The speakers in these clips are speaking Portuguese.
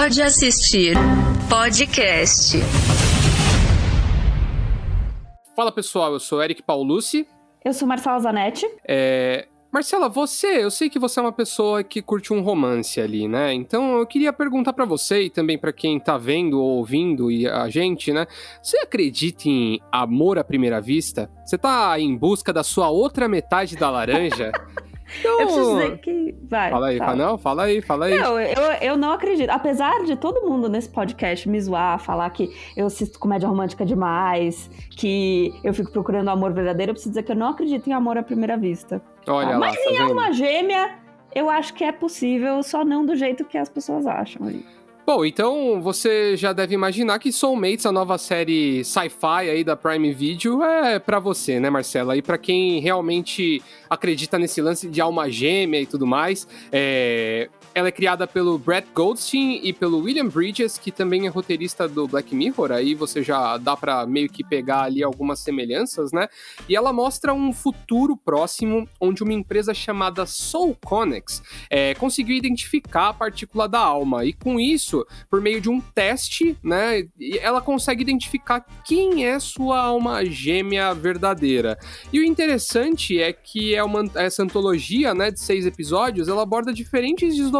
Pode assistir podcast. Fala pessoal, eu sou Eric Paulucci. Eu sou Marcela Zanetti. É... Marcela, você, eu sei que você é uma pessoa que curte um romance ali, né? Então eu queria perguntar para você e também para quem tá vendo ou ouvindo e a gente, né? Você acredita em amor à primeira vista? Você tá em busca da sua outra metade da laranja? Então, eu preciso dizer que. Vai. Fala aí, fala. não, fala aí, fala aí. Não, eu, eu não acredito. Apesar de todo mundo nesse podcast me zoar, falar que eu assisto comédia romântica demais, que eu fico procurando amor verdadeiro, eu preciso dizer que eu não acredito em amor à primeira vista. Olha tá? lá. Mas tá em alma gêmea, eu acho que é possível, só não do jeito que as pessoas acham aí. Bom, então você já deve imaginar que Soulmates, a nova série sci-fi aí da Prime Video, é para você, né, Marcela? E para quem realmente acredita nesse lance de alma gêmea e tudo mais, é... ela é criada pelo Brett Goldstein e pelo William Bridges, que também é roteirista do Black Mirror. Aí você já dá para meio que pegar ali algumas semelhanças, né? E ela mostra um futuro próximo onde uma empresa chamada Soul Connex é, conseguiu identificar a partícula da alma e com isso por meio de um teste, né? Ela consegue identificar quem é sua alma gêmea verdadeira. E o interessante é que é uma, essa antologia, né, de seis episódios, ela aborda diferentes desdobramentos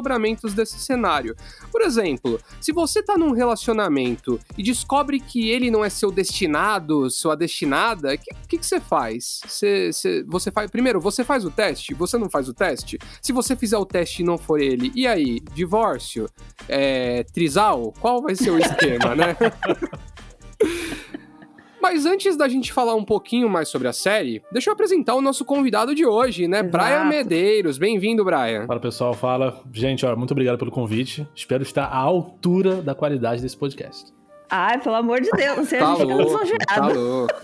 desse cenário. Por exemplo, se você tá num relacionamento e descobre que ele não é seu destinado, sua destinada, o que, que, que, você faz? Você, você, você faz. Primeiro, você faz o teste? Você não faz o teste? Se você fizer o teste e não for ele, e aí? Divórcio? É, trisal? Qual vai ser o esquema, né? Mas antes da gente falar um pouquinho mais sobre a série, deixa eu apresentar o nosso convidado de hoje, né? Exato. Brian Medeiros. Bem-vindo, Brian. Fala, pessoal. Fala. Gente, ó, muito obrigado pelo convite. Espero estar à altura da qualidade desse podcast. Ai, pelo amor de Deus, você tá louco, tá louco.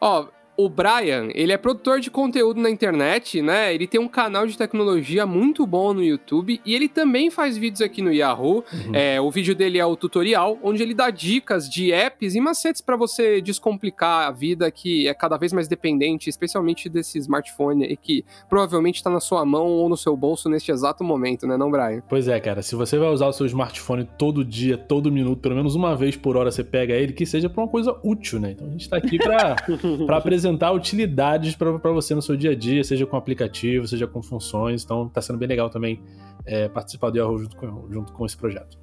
Ó, o Brian, ele é produtor de conteúdo na internet, né? Ele tem um canal de tecnologia muito bom no YouTube e ele também faz vídeos aqui no Yahoo. Uhum. É, o vídeo dele é o tutorial, onde ele dá dicas de apps e macetes para você descomplicar a vida que é cada vez mais dependente, especialmente desse smartphone e que provavelmente está na sua mão ou no seu bolso neste exato momento, né, não, Brian? Pois é, cara. Se você vai usar o seu smartphone todo dia, todo minuto, pelo menos uma vez por hora você pega ele, que seja para uma coisa útil, né? Então a gente tá aqui para apresentar apresentar utilidades para você no seu dia a dia, seja com aplicativo, seja com funções. Então tá sendo bem legal também é, participar do Yahoo junto com, junto com esse projeto.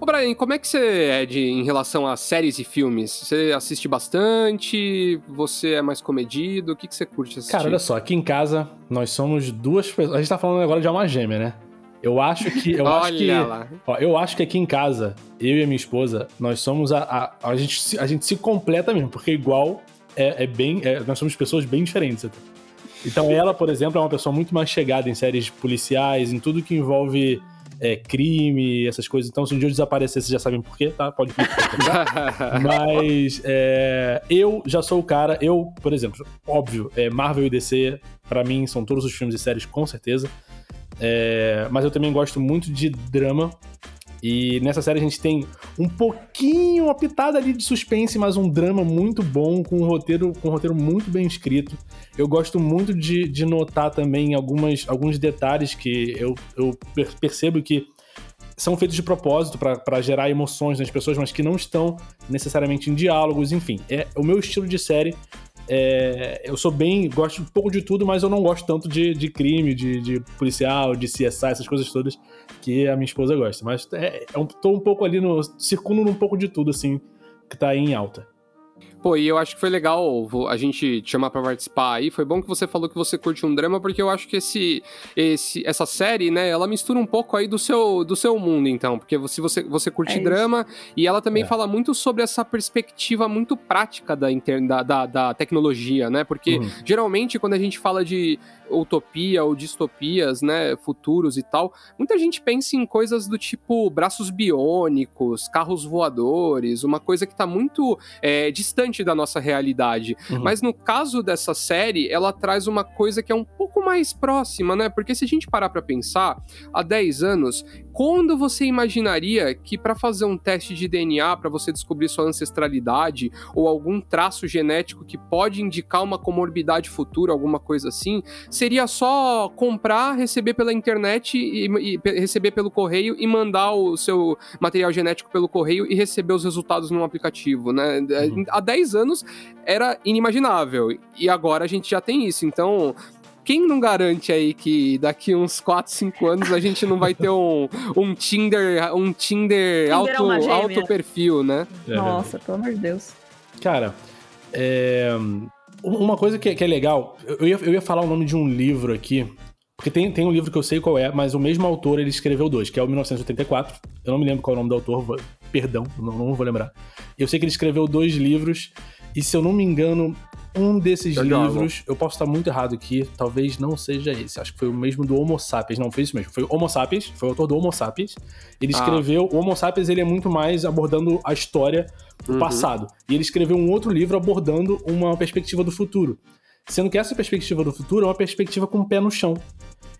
Ô Brian, como é que você é de, em relação a séries e filmes? Você assiste bastante? Você é mais comedido? O que, que você curte assistir? Cara, olha só, aqui em casa nós somos duas pessoas. A gente tá falando agora de alma gêmea, né? Eu acho que. Eu acho que. Lá. Ó, eu acho que aqui em casa, eu e a minha esposa, nós somos a. A, a, gente, a gente se completa mesmo, porque igual é, é bem. É, nós somos pessoas bem diferentes. Até. Então, ela, por exemplo, é uma pessoa muito mais chegada em séries policiais, em tudo que envolve é, crime, essas coisas. Então, se um dia eu desaparecer, vocês já sabem por quê, tá? Pode Mas é, eu já sou o cara. Eu, por exemplo, óbvio, é, Marvel e DC, para mim, são todos os filmes e séries, com certeza. É, mas eu também gosto muito de drama. E nessa série a gente tem um pouquinho, uma pitada ali de suspense, mas um drama muito bom, com um roteiro, com um roteiro muito bem escrito. Eu gosto muito de, de notar também algumas, alguns detalhes que eu, eu percebo que são feitos de propósito para gerar emoções nas pessoas, mas que não estão necessariamente em diálogos, enfim. É o meu estilo de série é, eu sou bem. Gosto um pouco de tudo, mas eu não gosto tanto de, de crime, de, de, policial, de CSI, essas coisas todas que a minha esposa gosta. Mas é, é um, tô um pouco ali no. circundo um pouco de tudo, assim, que tá aí em alta. Pô, e eu acho que foi legal a gente te chamar para participar aí. Foi bom que você falou que você curte um drama, porque eu acho que esse, esse, essa série, né, ela mistura um pouco aí do seu, do seu mundo, então. Porque se você, você curte é drama, e ela também é. fala muito sobre essa perspectiva muito prática da, da, da, da tecnologia, né? Porque uhum. geralmente quando a gente fala de utopia ou distopias, né, futuros e tal, muita gente pensa em coisas do tipo braços biônicos, carros voadores, uma coisa que está muito é, distante distante da nossa realidade. Uhum. Mas no caso dessa série, ela traz uma coisa que é um pouco mais próxima, né? Porque se a gente parar para pensar, há 10 anos, quando você imaginaria que para fazer um teste de DNA, para você descobrir sua ancestralidade ou algum traço genético que pode indicar uma comorbidade futura, alguma coisa assim, seria só comprar, receber pela internet e, e receber pelo correio e mandar o seu material genético pelo correio e receber os resultados num aplicativo, né? Uhum. Há 10 anos era inimaginável e agora a gente já tem isso. Então, quem não garante aí que daqui uns 4, 5 anos a gente não vai ter um, um Tinder, um Tinder, Tinder alto, é alto perfil, né? Nossa, pelo amor de Deus. Cara, é... uma coisa que, que é legal, eu ia, eu ia falar o nome de um livro aqui, porque tem, tem um livro que eu sei qual é, mas o mesmo autor ele escreveu dois, que é o 1984. Eu não me lembro qual é o nome do autor, vou, perdão, não, não vou lembrar. Eu sei que ele escreveu dois livros, e se eu não me engano, um desses eu livros, jogo. eu posso estar muito errado aqui, talvez não seja esse. Acho que foi o mesmo do Homo sapiens. Não, foi isso mesmo. Foi o Homo sapiens, foi o autor do Homo sapiens. Ele ah. escreveu. O Homo sapiens ele é muito mais abordando a história do uhum. passado. E ele escreveu um outro livro abordando uma perspectiva do futuro. Sendo que essa perspectiva do futuro é uma perspectiva com o pé no chão.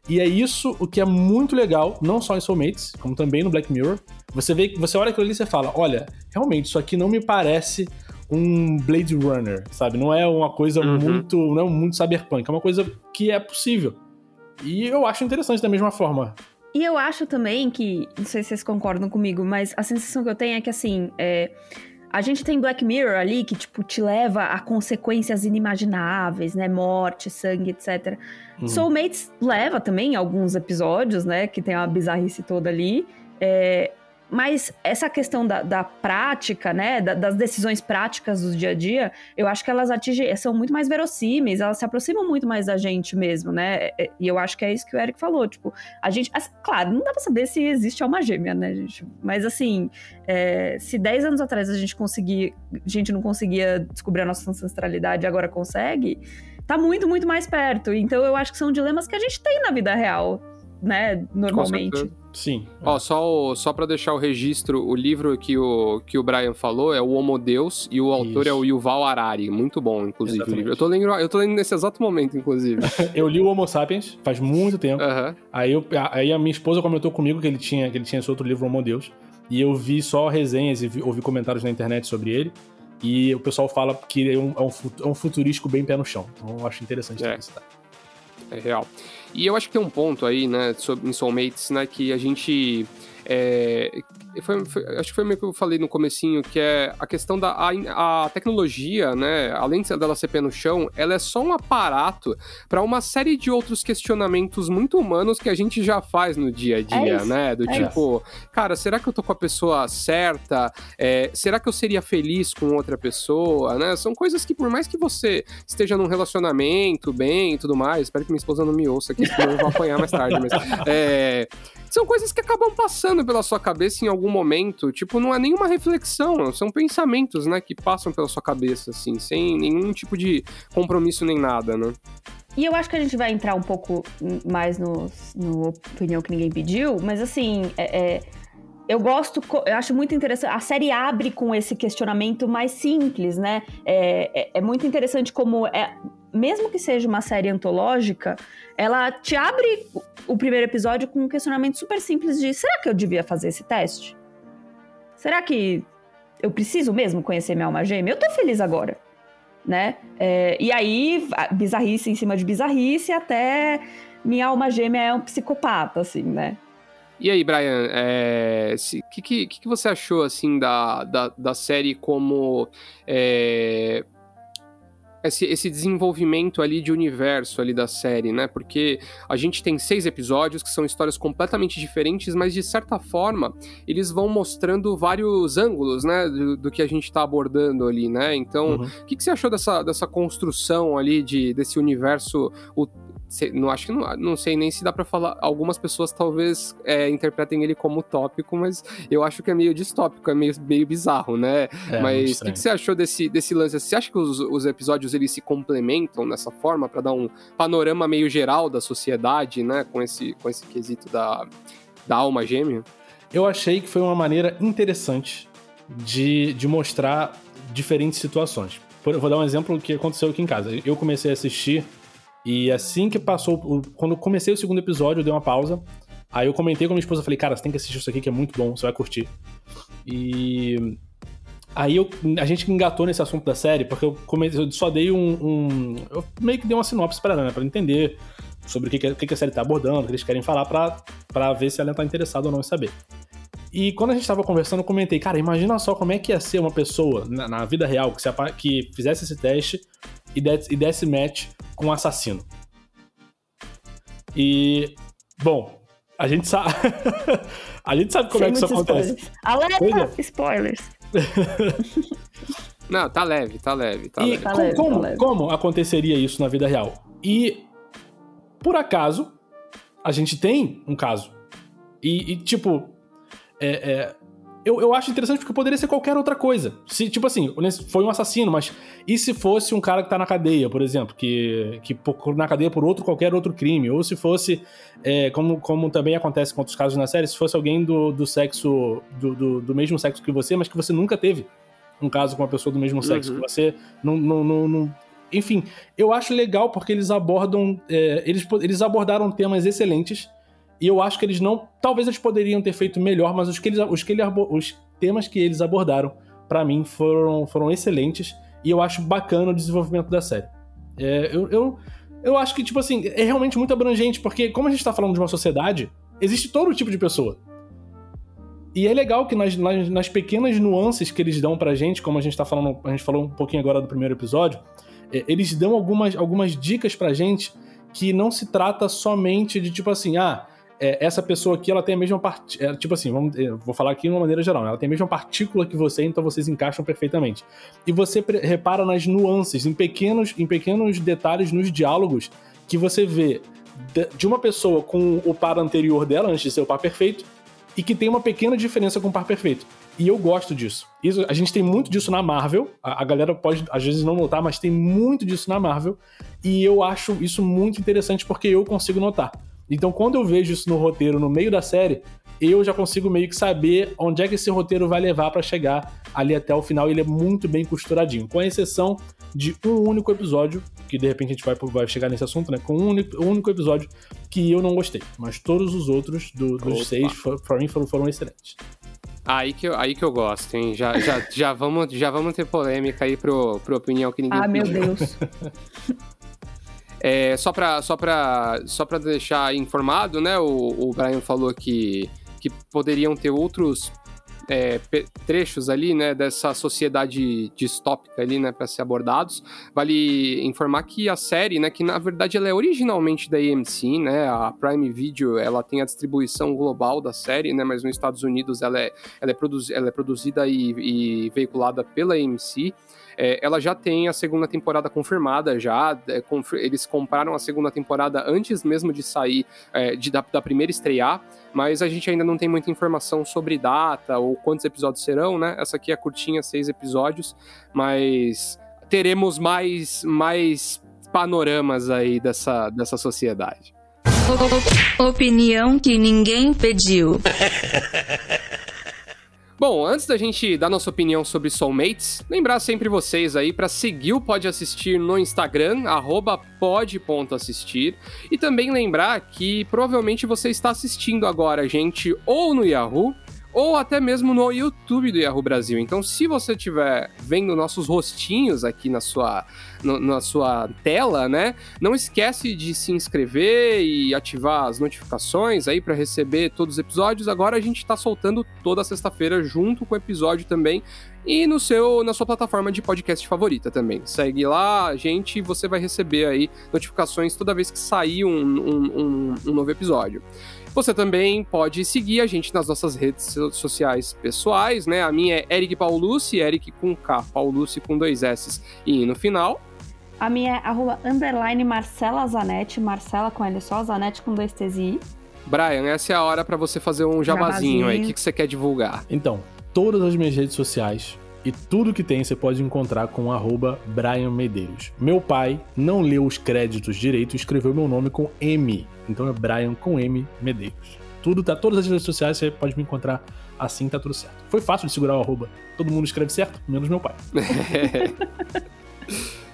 E é isso o que é muito legal, não só em Soulmates, como também no Black Mirror. Você vê, você olha aquilo ali e você fala: olha, realmente, isso aqui não me parece um Blade Runner, sabe? Não é uma coisa uhum. muito. Não é muito cyberpunk, é uma coisa que é possível. E eu acho interessante da mesma forma. E eu acho também que, não sei se vocês concordam comigo, mas a sensação que eu tenho é que assim. É, a gente tem Black Mirror ali que, tipo, te leva a consequências inimagináveis, né? Morte, sangue, etc. Uhum. Soulmates leva também alguns episódios, né? Que tem uma bizarrice toda ali. É, mas essa questão da, da prática, né, da, das decisões práticas do dia a dia, eu acho que elas atingem, são muito mais verossímeis, elas se aproximam muito mais da gente mesmo, né? É, é, e eu acho que é isso que o Eric falou, tipo, a gente, claro, não dá pra saber se existe alma gêmea, né, gente? Mas assim, é, se 10 anos atrás a gente conseguir, a gente não conseguia descobrir a nossa ancestralidade e agora consegue, tá muito, muito mais perto. Então eu acho que são dilemas que a gente tem na vida real, né, normalmente. Sim. Ó, só, só para deixar o registro, o livro que o, que o Brian falou é o Homo Deus e o autor Isso. é o Yuval Harari. Muito bom, inclusive, Exatamente. o livro. Eu tô, lendo, eu tô lendo nesse exato momento, inclusive. eu li o Homo Sapiens faz muito tempo. Uhum. Aí, eu, aí a minha esposa comentou comigo que ele tinha, que ele tinha esse outro livro, Homo Deus. E eu vi só resenhas e vi, ouvi comentários na internet sobre ele. E o pessoal fala que é um, é um, é um futurístico bem pé no chão. Então eu acho interessante é. É real. E eu acho que tem um ponto aí, né, sobre, em Soulmates, né, que a gente. É, foi, foi, acho que foi meio que eu falei no comecinho, que é a questão da a, a tecnologia, né? Além dela ser pé no chão, ela é só um aparato para uma série de outros questionamentos muito humanos que a gente já faz no dia a dia, é né? Do é tipo, isso. cara, será que eu tô com a pessoa certa? É, será que eu seria feliz com outra pessoa, né? São coisas que, por mais que você esteja num relacionamento bem e tudo mais, espero que minha esposa não me ouça aqui, porque eu vou apanhar mais tarde, mas. É, são coisas que acabam passando pela sua cabeça em algum momento. Tipo, não é nenhuma reflexão, são pensamentos, né, que passam pela sua cabeça, assim, sem nenhum tipo de compromisso nem nada, né? E eu acho que a gente vai entrar um pouco mais no, no opinião que ninguém pediu, mas assim, é, é, eu gosto, eu acho muito interessante. A série abre com esse questionamento mais simples, né? É, é, é muito interessante como é, mesmo que seja uma série antológica, ela te abre o primeiro episódio com um questionamento super simples de será que eu devia fazer esse teste? Será que eu preciso mesmo conhecer minha alma gêmea? Eu tô feliz agora, né? É, e aí, bizarrice em cima de bizarrice, até minha alma gêmea é um psicopata, assim, né? E aí, Brian, o é, que, que, que, você achou, assim, da, da, da série como... É, esse, esse desenvolvimento ali de universo ali da série, né? Porque a gente tem seis episódios que são histórias completamente diferentes, mas de certa forma eles vão mostrando vários ângulos, né? Do, do que a gente tá abordando ali, né? Então, o uhum. que, que você achou dessa, dessa construção ali de, desse universo o, não acho que não, não sei nem se dá para falar. Algumas pessoas talvez é, interpretem ele como tópico, mas eu acho que é meio distópico, é meio, meio bizarro, né? É, mas o que, que, você achou desse, desse lance? Você acha que os, os episódios eles se complementam dessa forma para dar um panorama meio geral da sociedade, né? Com esse, com esse quesito da, da alma gêmea? Eu achei que foi uma maneira interessante de, de mostrar diferentes situações. vou dar um exemplo que aconteceu aqui em casa. Eu comecei a assistir e assim que passou, quando comecei o segundo episódio, eu dei uma pausa. Aí eu comentei com minha esposa, falei, cara, você tem que assistir isso aqui que é muito bom, você vai curtir. E aí eu, a gente engatou nesse assunto da série, porque eu, comecei, eu só dei um, um, Eu meio que dei uma sinopse pra ela, né? Pra entender sobre o que, que, a série tá abordando, o que eles querem falar, pra, pra ver se ela tá interessada ou não em saber. E quando a gente tava conversando, eu comentei, cara, imagina só como é que ia ser uma pessoa na, na vida real que, se, que fizesse esse teste e desse, e desse match com um assassino. E, bom, a gente sabe. a gente sabe como Sem é que isso spoilers. acontece. Alerta! É. Spoilers. Não, tá leve, tá leve, tá e leve. Tá como, leve, como, tá leve. como aconteceria isso na vida real? E, por acaso, a gente tem um caso. E, e tipo, é, é, eu, eu acho interessante porque poderia ser qualquer outra coisa. Se, tipo assim, foi um assassino, mas e se fosse um cara que tá na cadeia, por exemplo, que, que na cadeia por outro qualquer outro crime? Ou se fosse, é, como, como também acontece com outros casos na série, se fosse alguém do, do sexo, do, do, do, mesmo sexo que você, mas que você nunca teve um caso com uma pessoa do mesmo sexo, uhum. que você não, não, não, não enfim, eu acho legal porque eles abordam. É, eles, eles abordaram temas excelentes e eu acho que eles não. Talvez eles poderiam ter feito melhor, mas os, que eles, os, que ele, os temas que eles abordaram, para mim, foram, foram excelentes. E eu acho bacana o desenvolvimento da série. É, eu, eu, eu acho que, tipo assim, é realmente muito abrangente, porque, como a gente tá falando de uma sociedade, existe todo tipo de pessoa. E é legal que nas, nas, nas, pequenas nuances que eles dão pra gente, como a gente tá falando, a gente falou um pouquinho agora do primeiro episódio, é, eles dão algumas, algumas dicas pra gente que não se trata somente de tipo assim, ah, é, essa pessoa aqui, ela tem a mesma parte. É, tipo assim, vamos, vou falar aqui de uma maneira geral, né? ela tem a mesma partícula que você, então vocês encaixam perfeitamente. E você repara nas nuances, em pequenos, em pequenos detalhes nos diálogos que você vê de uma pessoa com o par anterior dela, antes de ser o par perfeito, e que tem uma pequena diferença com o par perfeito. E eu gosto disso. Isso, a gente tem muito disso na Marvel. A, a, galera pode, às vezes, não notar, mas tem muito disso na Marvel. E eu acho isso muito interessante porque eu consigo notar. Então, quando eu vejo isso no roteiro no meio da série, eu já consigo meio que saber onde é que esse roteiro vai levar para chegar ali até o final. Ele é muito bem costuradinho, com exceção de um único episódio, que de repente a gente vai, vai chegar nesse assunto, né? Com um único, um único episódio que eu não gostei. Mas todos os outros do, dos Opa. seis, para mim, foram, foram excelentes. Aí que, eu, aí que eu gosto, hein? Já, já, já, vamos, já vamos ter polêmica aí pro, pro opinião que ninguém. Ah, meu Deus. É, só para só pra, só pra deixar informado, né? O, o Brian falou que, que poderiam ter outros é, trechos ali, né, dessa sociedade distópica ali, né, para ser abordados. Vale informar que a série, né, que na verdade ela é originalmente da AMC, né, a Prime Video, ela tem a distribuição global da série, né, mas nos Estados Unidos ela é, ela é, produzi ela é produzida e, e veiculada pela AMC. É, ela já tem a segunda temporada confirmada já. É, eles compraram a segunda temporada antes mesmo de sair, é, de, da, da, primeira estrear, mas a gente ainda não tem muita informação sobre data ou quantos episódios serão, né? Essa aqui é curtinha, seis episódios, mas teremos mais, mais panoramas aí dessa, dessa sociedade. Opinião que ninguém pediu. Bom, antes da gente dar nossa opinião sobre Soulmates, lembrar sempre vocês aí para seguir o Pode Assistir no Instagram, pod.assistir, e também lembrar que provavelmente você está assistindo agora a gente ou no Yahoo ou até mesmo no YouTube do Yahoo Brasil. Então, se você estiver vendo nossos rostinhos aqui na sua, no, na sua tela, né, não esquece de se inscrever e ativar as notificações aí para receber todos os episódios. Agora a gente está soltando toda sexta-feira junto com o episódio também e no seu na sua plataforma de podcast favorita também. Segue lá, gente, você vai receber aí notificações toda vez que sair um, um, um, um novo episódio. Você também pode seguir a gente nas nossas redes sociais pessoais, né? A minha é Eric Paulucci, Eric com K, Paulucci com dois S e no final. A minha é arroba underline Marcela Zanetti, Marcela com L só, Zanetti com dois T's e I. Brian, essa é a hora para você fazer um jabazinho, jabazinho. aí. O que, que você quer divulgar? Então, todas as minhas redes sociais e tudo que tem você pode encontrar com arroba Brian Medeiros. Meu pai não leu os créditos direito e escreveu meu nome com M. Então é Brian com M Medeiros. Tudo tá, todas as redes sociais você pode me encontrar assim, tá tudo certo. Foi fácil de segurar o arroba. Todo mundo escreve certo, menos meu pai.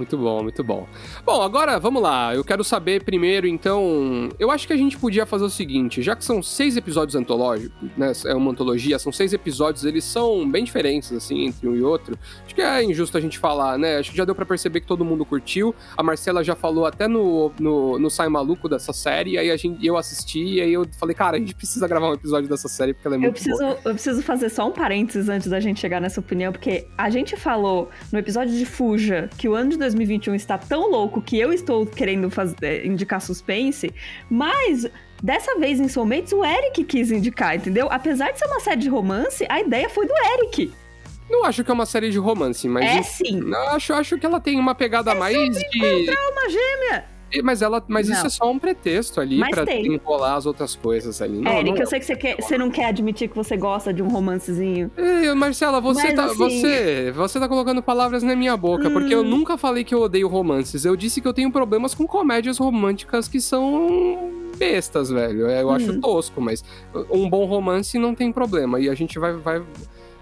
Muito bom, muito bom. Bom, agora vamos lá. Eu quero saber primeiro, então. Eu acho que a gente podia fazer o seguinte: já que são seis episódios antológicos, né? É uma antologia, são seis episódios, eles são bem diferentes, assim, entre um e outro. Acho que é injusto a gente falar, né? Acho que já deu para perceber que todo mundo curtiu. A Marcela já falou até no, no, no Sai Maluco dessa série, aí a gente, eu assisti, e aí eu falei, cara, a gente precisa gravar um episódio dessa série porque ela é muito eu preciso, boa. Eu preciso fazer só um parênteses antes da gente chegar nessa opinião, porque a gente falou no episódio de Fuja que o ano de 2021 está tão louco que eu estou querendo fazer, é, indicar suspense, mas dessa vez em Soulmates o Eric quis indicar, entendeu? Apesar de ser uma série de romance, a ideia foi do Eric. Não acho que é uma série de romance, mas. É sim. Acho, acho que ela tem uma pegada é mais de. encontrar uma gêmea! Mas, ela, mas isso é só um pretexto ali mas pra tem. enrolar as outras coisas ali. Não, Eric, não eu sei que você, quer, você não quer admitir que você gosta de um romancezinho. É, Marcela, você Mas, tá, assim- você, você tá colocando palavras na minha boca, porque eu nunca falei que eu odeio romances. Eu disse que eu tenho problemas com comédias românticas que são bestas, velho. É, Eu acho tosco, mas um bom romance não tem problema. E a gente vai, vai,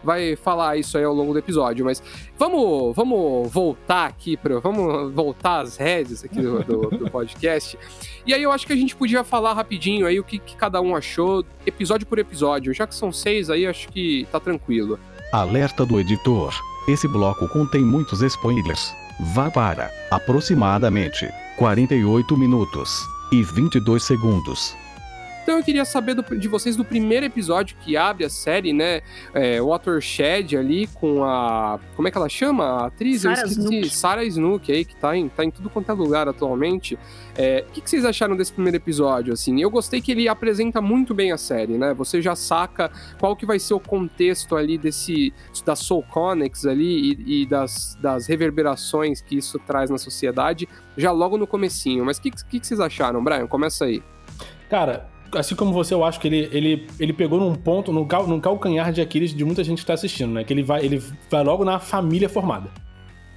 vai falar isso aí ao longo do episódio. Mas vamos, vamos voltar aqui para, vamos voltar às redes aqui do, do- do podcast. E aí eu acho que a gente podia falar rapidinho aí o que, que cada um achou, episódio por episódio. Já que são seis aí, acho que tá tranquilo. Alerta do editor. Esse bloco contém muitos spoilers. Vá para aproximadamente 48 minutos e 22 segundos. Então eu queria saber do- de vocês do primeiro episódio que abre a série, né? É, Watershed ali com a. Como é que ela chama? A atriz? Eu Sarah esqueci. Snook. Sarah Snook aí, que tá em, tá em tudo quanto é lugar atualmente. É, o que, que vocês acharam desse primeiro episódio? Assim, eu gostei que ele apresenta muito bem a série, né? Você já saca qual que vai ser o contexto ali desse. da Soul Connects ali e, e das, das reverberações que isso traz na sociedade, já logo no comecinho. Mas o que, que, que vocês acharam, Brian? Começa aí. Cara, assim como você, eu acho que ele, ele, ele pegou num ponto, num, cal, num calcanhar de Aquiles de muita gente que tá assistindo, né? Que ele vai, ele vai logo na família formada.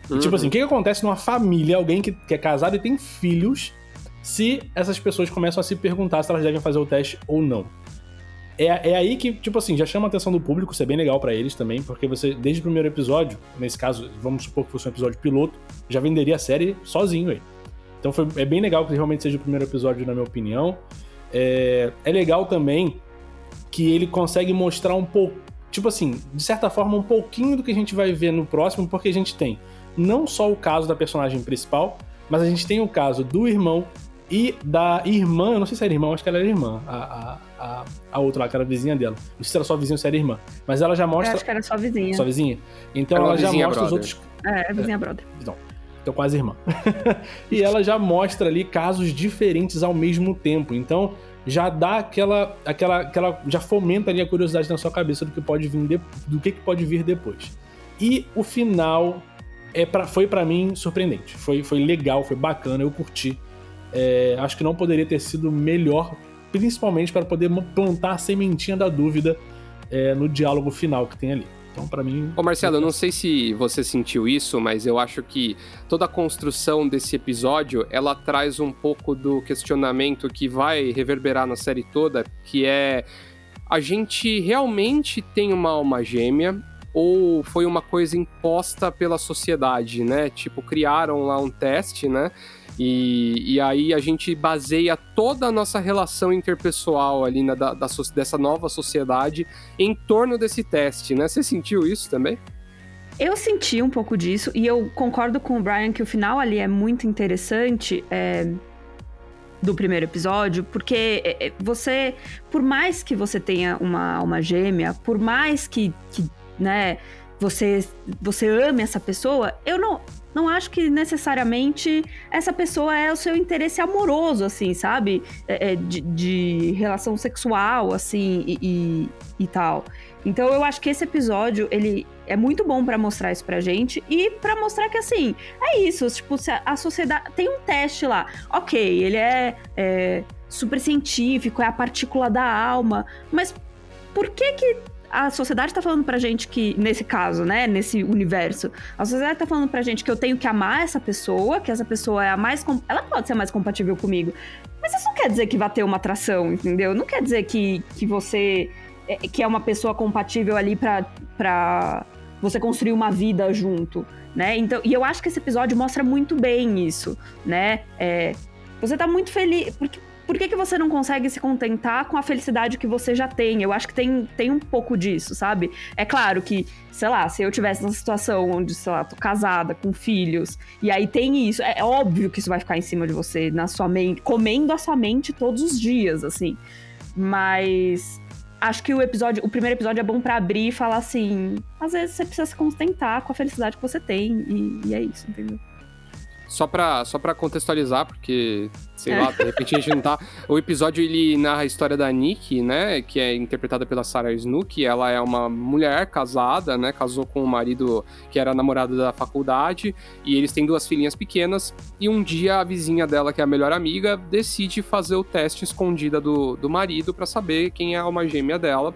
E, tipo Uhum. assim, o que, que acontece numa família, alguém que, que é casado e tem filhos, se essas pessoas começam a se perguntar se elas devem fazer o teste ou não? É, é aí que, tipo assim, já chama a atenção do público, isso é bem legal pra eles também, porque você, desde o primeiro episódio, nesse caso, vamos supor que fosse um episódio piloto, já venderia a série sozinho aí. Então foi, é bem legal que realmente seja o primeiro episódio, na minha opinião. É, é legal também que ele consegue mostrar um pouco, tipo assim, de certa forma, um pouquinho do que a gente vai ver no próximo, porque a gente tem não só o caso da personagem principal, mas a gente tem o caso do irmão e da irmã, eu não sei se era irmã, acho que ela era irmã, a, a, a, a outra lá, que era a vizinha dela. Não sei se era só vizinha ou se era irmã, mas ela já Eu mostra. acho que era só vizinha. Só vizinha? Então Era ela já mostra os brother. outros É, vizinha brother. então quase irmã. e ela já mostra ali casos diferentes ao mesmo tempo. Então já dá aquela, aquela, aquela, já fomenta ali a curiosidade na sua cabeça do que pode vir, de- do que, que pode vir depois. E o final é pra, foi pra mim surpreendente. Foi, foi legal, foi bacana, eu curti. É, acho que não poderia ter sido melhor, principalmente para poder plantar a sementinha da dúvida é, no diálogo final que tem ali. Então, pra mim. Ô Marcelo, eu não sei se você sentiu isso, mas eu acho que toda a construção desse episódio, ela traz um pouco do questionamento que vai reverberar na série toda, que é a gente realmente tem uma alma gêmea ou foi uma coisa imposta pela sociedade, né? Tipo, criaram lá um teste, né? E, e aí a gente baseia toda a nossa relação interpessoal ali na, da, da dessa nova sociedade em torno desse teste, né? Você sentiu isso também? Eu senti um pouco disso e eu concordo com o Brian que o final ali é muito interessante é, do primeiro episódio, porque é, é, você, por mais que você tenha uma alma gêmea, por mais que, que né, você, você ame essa pessoa, eu não, não acho que necessariamente essa pessoa é o seu interesse amoroso, assim, sabe? É, é, de, de relação sexual, assim, e, e, e tal. Então eu acho que esse episódio, ele é muito bom pra mostrar isso pra gente e pra mostrar que, assim, é isso. Tipo, a sociedade... Tem um teste lá. Ok, ele é, é super científico, é a partícula da alma, mas por que que a sociedade tá falando pra gente que, nesse caso, né, nesse universo, a sociedade tá falando pra gente que eu tenho que amar essa pessoa, que essa pessoa é a mais. Ela pode ser mais compatível comigo. Mas isso não quer dizer que vai ter uma atração, entendeu? Não quer dizer que, que você. é- que é uma pessoa compatível ali pra. pra você construir uma vida junto, né? Então, e eu acho que esse episódio mostra muito bem isso, né? É, você tá muito feliz. Porque, por que, que você não consegue se contentar com a felicidade que você já tem? Eu acho que tem, tem um pouco disso, sabe? É claro que, sei lá, se eu tivesse numa situação onde, sei lá, tô casada, com filhos, e aí tem isso, é, é óbvio que isso vai ficar em cima de você, na sua mente, comendo a sua mente todos os dias, assim. Mas acho que o episódio, o primeiro episódio é bom para abrir e falar assim, às vezes você precisa se contentar com a felicidade que você tem e, e é isso, entendeu? Só pra, só pra contextualizar, porque, sei lá, de repente a gente não tá. O episódio ele narra a história da Nick, né? Que é interpretada pela Sarah Snook. Ela é uma mulher casada, né? Casou com um marido que era namorado da faculdade. E eles têm duas filhinhas pequenas. E um dia a vizinha dela, que é a melhor amiga, decide fazer o teste escondida do, do marido para saber quem é a alma gêmea dela.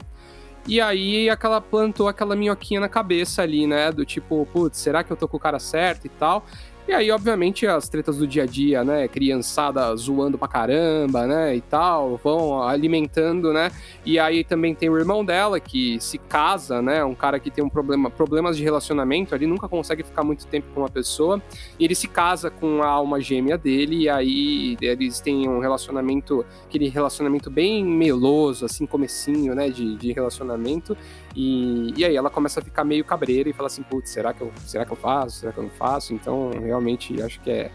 E aí aquela plantou aquela minhoquinha na cabeça ali, né? Do tipo, putz, será que eu tô com o cara certo e tal? E aí, obviamente, as tretas do dia a dia, né? Criançada zoando pra caramba, né? E tal, vão alimentando, né? E aí também tem o irmão dela que se casa, né? Um cara que tem um problema, problemas de relacionamento, ele nunca consegue ficar muito tempo com uma pessoa. E ele se casa com a alma gêmea dele, e aí eles têm um relacionamento, aquele relacionamento bem meloso, assim, comecinho, né? De, de relacionamento. E, e aí ela começa a ficar meio cabreira e fala assim, putz, será que eu, será que eu faço? Será que eu não faço? Então, realmente, acho que é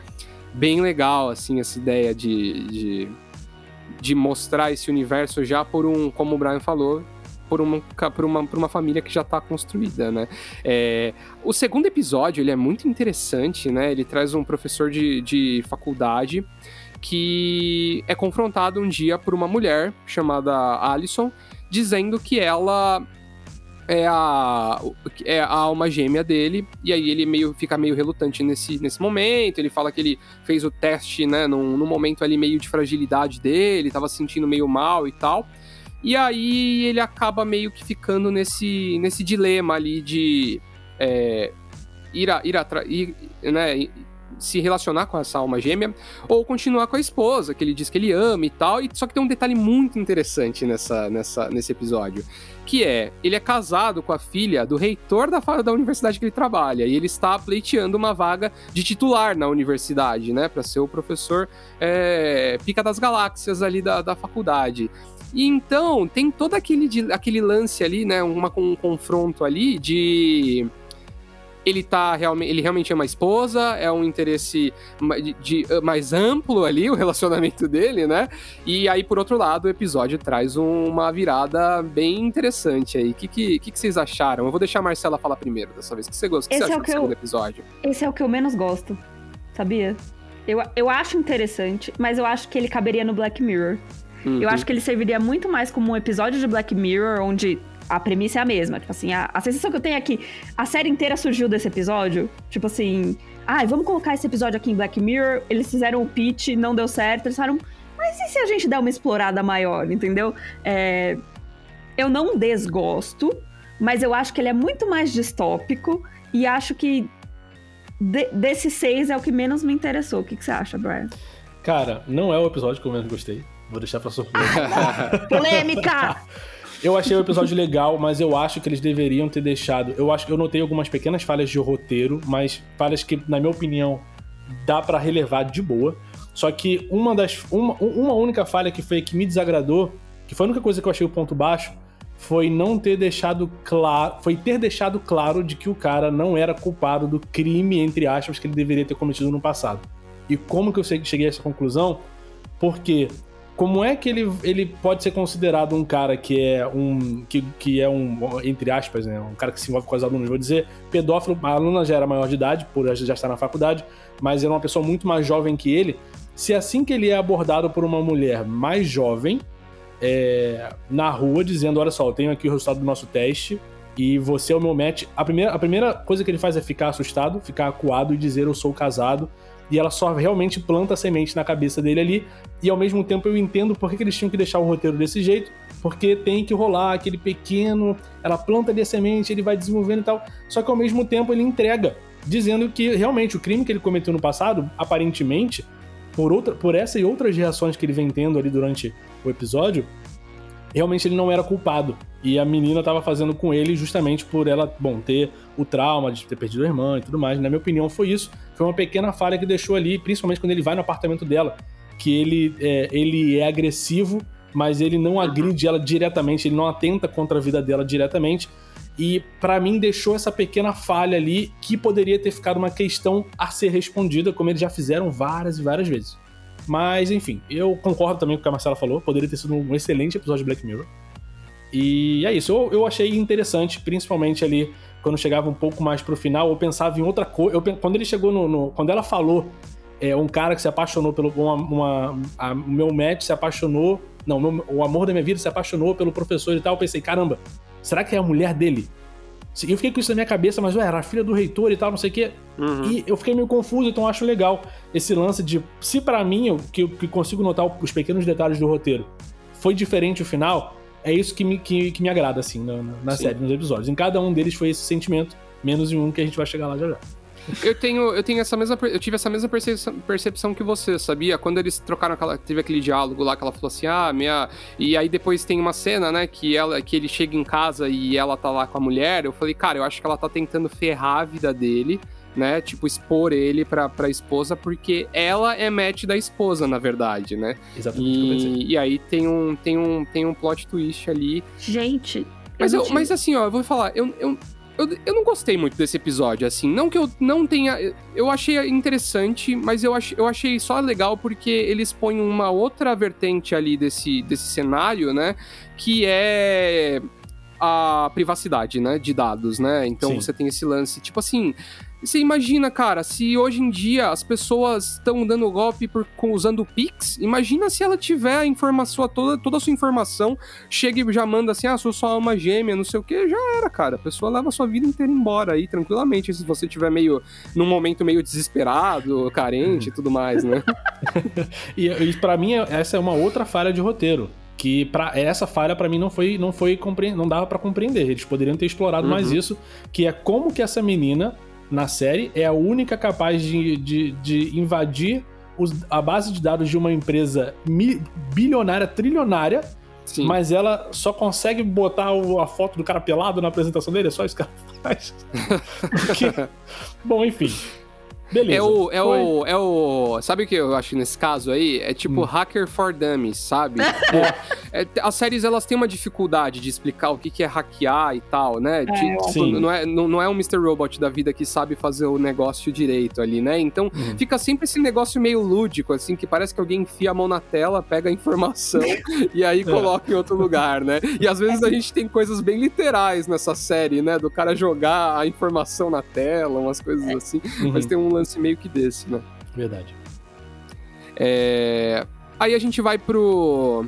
bem legal, assim, essa ideia de, de, de mostrar esse universo já por um, como o Brian falou, por uma, por uma, por uma família que já está construída, né? É, o segundo episódio, ele é muito interessante, né? Ele traz um professor de, de faculdade que é confrontado um dia por uma mulher chamada Alison, dizendo que ela é a, é a alma gêmea dele, e aí ele meio fica meio relutante nesse, nesse momento. Ele fala que ele fez o teste, né, num, num momento ali meio de fragilidade dele, tava se sentindo meio mal e tal. E aí ele acaba meio que ficando nesse, nesse dilema ali de é, ir, a, ir atrás, né, se relacionar com essa alma gêmea ou continuar com a esposa, que ele diz que ele ama e tal. E só que tem um detalhe muito interessante nessa, nessa, nesse episódio, que é ele é casado com a filha do reitor da, da universidade que ele trabalha e ele está pleiteando uma vaga de titular na universidade, né, para ser o professor é, pica das galáxias ali da, da faculdade. E então tem todo aquele, aquele lance ali, né, uma, um confronto ali de ele tá realmente, ele realmente é uma esposa, é um interesse de, de, eh, mais amplo ali, o relacionamento dele, né? E aí, por outro lado, o episódio traz um, uma virada bem interessante aí. O que, que, que, vocês acharam? Eu vou deixar a Marcela falar primeiro dessa vez. O que você gostou? O que você é do segundo episódio? Esse é o que eu menos gosto, sabia? Eu, eu acho interessante, mas eu acho que ele caberia no Black Mirror. Uhum. Eu acho que ele serviria muito mais como um episódio de Black Mirror, onde a premissa é a mesma. Tipo assim, a, a sensação que eu tenho é que a série inteira surgiu desse episódio. Tipo assim, ah, vamos colocar esse episódio aqui em Black Mirror. Eles fizeram o pitch, não deu certo. Eles falaram, mas e se a gente der uma explorada maior, entendeu? É, eu não desgosto, mas eu acho que ele é muito mais distópico e acho que de, desses seis é o que menos me interessou. O que, que você acha, Brian? Cara, não é o episódio que eu menos gostei. Vou deixar pra surpresa. Polêmica! Eu achei o episódio legal, mas eu acho que eles deveriam ter deixado. Eu acho eu notei algumas pequenas falhas de roteiro, mas falhas que, na minha opinião, dá para relevar de boa. Só que uma das. Uma, uma única falha que foi que me desagradou, que foi a única coisa que eu achei o ponto baixo, foi não ter deixado claro. Foi ter deixado claro de que o cara não era culpado do crime, entre aspas, que ele deveria ter cometido no passado. E como que eu cheguei a essa conclusão? Porque como é que ele, ele pode ser considerado um cara que é um que, que é um entre aspas né, um cara que se envolve com as alunas? Vou dizer pedófilo a aluna já era maior de idade por já estar na faculdade mas era uma pessoa muito mais jovem que ele. Se assim que ele é abordado por uma mulher mais jovem é, na rua dizendo olha só eu tenho aqui o resultado do nosso teste e você é o meu match a primeira, a primeira coisa que ele faz é ficar assustado ficar acuado e dizer eu sou casado e ela só realmente planta a semente na cabeça dele ali. E ao mesmo tempo eu entendo por que eles tinham que deixar o roteiro desse jeito, porque tem que rolar aquele pequeno. Ela planta ali a semente, ele vai desenvolvendo e tal. Só que ao mesmo tempo ele entrega, dizendo que realmente o crime que ele cometeu no passado, aparentemente, por, outra, por essa e outras reações que ele vem tendo ali durante o episódio, realmente ele não era culpado. E a menina tava fazendo com ele justamente por ela, bom, ter o trauma de ter perdido a irmã e tudo mais. Na minha opinião, foi isso. Foi uma pequena falha que deixou ali, principalmente quando ele vai no apartamento dela, que ele é, ele é agressivo, mas ele não agride ela diretamente, ele não atenta contra a vida dela diretamente. E para mim deixou essa pequena falha ali que poderia ter ficado uma questão a ser respondida, como eles já fizeram várias e várias vezes. Mas, enfim, eu concordo também com o que a Marcela falou. Poderia ter sido um excelente episódio de Black Mirror. E é isso. Eu, eu achei interessante, principalmente ali quando chegava um pouco mais pro final. Eu pensava em outra coisa. Quando ele chegou no, no, Quando ela falou, é, um cara que se apaixonou pelo. Uma, uma a, o meu match se apaixonou. Não, meu, o amor da minha vida se apaixonou pelo professor e tal. Eu pensei, caramba, será que é a mulher dele? Eu fiquei com isso na minha cabeça, mas ué, era a filha do reitor e tal, não sei o quê. Uhum. E eu fiquei meio confuso, então acho legal esse lance de. Se para mim, eu, que, que consigo notar os pequenos detalhes do roteiro, foi diferente o final, é isso que me, que, que me agrada, assim, na, na série, nos episódios. Em cada um deles foi esse sentimento, menos em um que a gente vai chegar lá já já. Eu tenho, eu tenho essa mesma. Eu tive essa mesma percepção, percepção que você, sabia? Quando eles trocaram aquela. Teve aquele diálogo lá que ela falou assim, ah, minha. E aí depois tem uma cena, né? Que, ela, que ele chega em casa e ela tá lá com a mulher. Eu falei, cara, eu acho que ela tá tentando ferrar a vida dele né? Tipo, expor ele pra, pra esposa, porque ela é match da esposa, na verdade, né? Exatamente. E, e aí tem um, tem, um, tem um plot twist ali. Gente. Mas, eu, mas assim, ó, eu vou falar, eu, eu, eu, eu não gostei muito desse episódio, assim. Não que eu não tenha. Eu achei interessante, mas eu, ach, eu achei só legal porque eles põem uma outra vertente ali desse, desse cenário, né? Que é a privacidade, né? De dados, né? Então Sim. você tem esse lance. Tipo assim. Você imagina, cara, se hoje em dia as pessoas estão dando golpe por, usando o Pix, imagina se ela tiver a informação, toda, toda a sua informação, chega e já manda assim, ah, sou só uma gêmea, não sei o que, já era, cara. A pessoa leva a sua vida inteira embora aí, tranquilamente, se você tiver meio, num momento meio desesperado, carente e tudo mais, né? e, e para mim, essa é uma outra falha de roteiro que para essa falha para mim não foi não foi não dava para compreender. Eles poderiam ter explorado uhum. mais isso, que é como que essa menina na série é a única capaz de, de, de invadir os, a base de dados de uma empresa mi, bilionária, trilionária, Sim. mas ela só consegue botar o, a foto do cara pelado na apresentação dele, é só isso que ela faz. Porque, bom, enfim. Beleza. É o, é o, é o. Sabe o que eu acho nesse caso aí? É tipo hum. hacker for dummies, sabe? é, é, as séries elas têm uma dificuldade de explicar o que, que é hackear e tal, né? É, tipo, sim. Não, é, não, não é um Mr. Robot da vida que sabe fazer o negócio direito ali, né? Então hum. fica sempre esse negócio meio lúdico, assim, que parece que alguém enfia a mão na tela, pega a informação e aí é. coloca em outro lugar, né? E às vezes a gente tem coisas bem literais nessa série, né? Do cara jogar a informação na tela, umas coisas é. assim. Uhum. Mas tem um lance meio que desse, né? Verdade. É... Aí a gente vai pro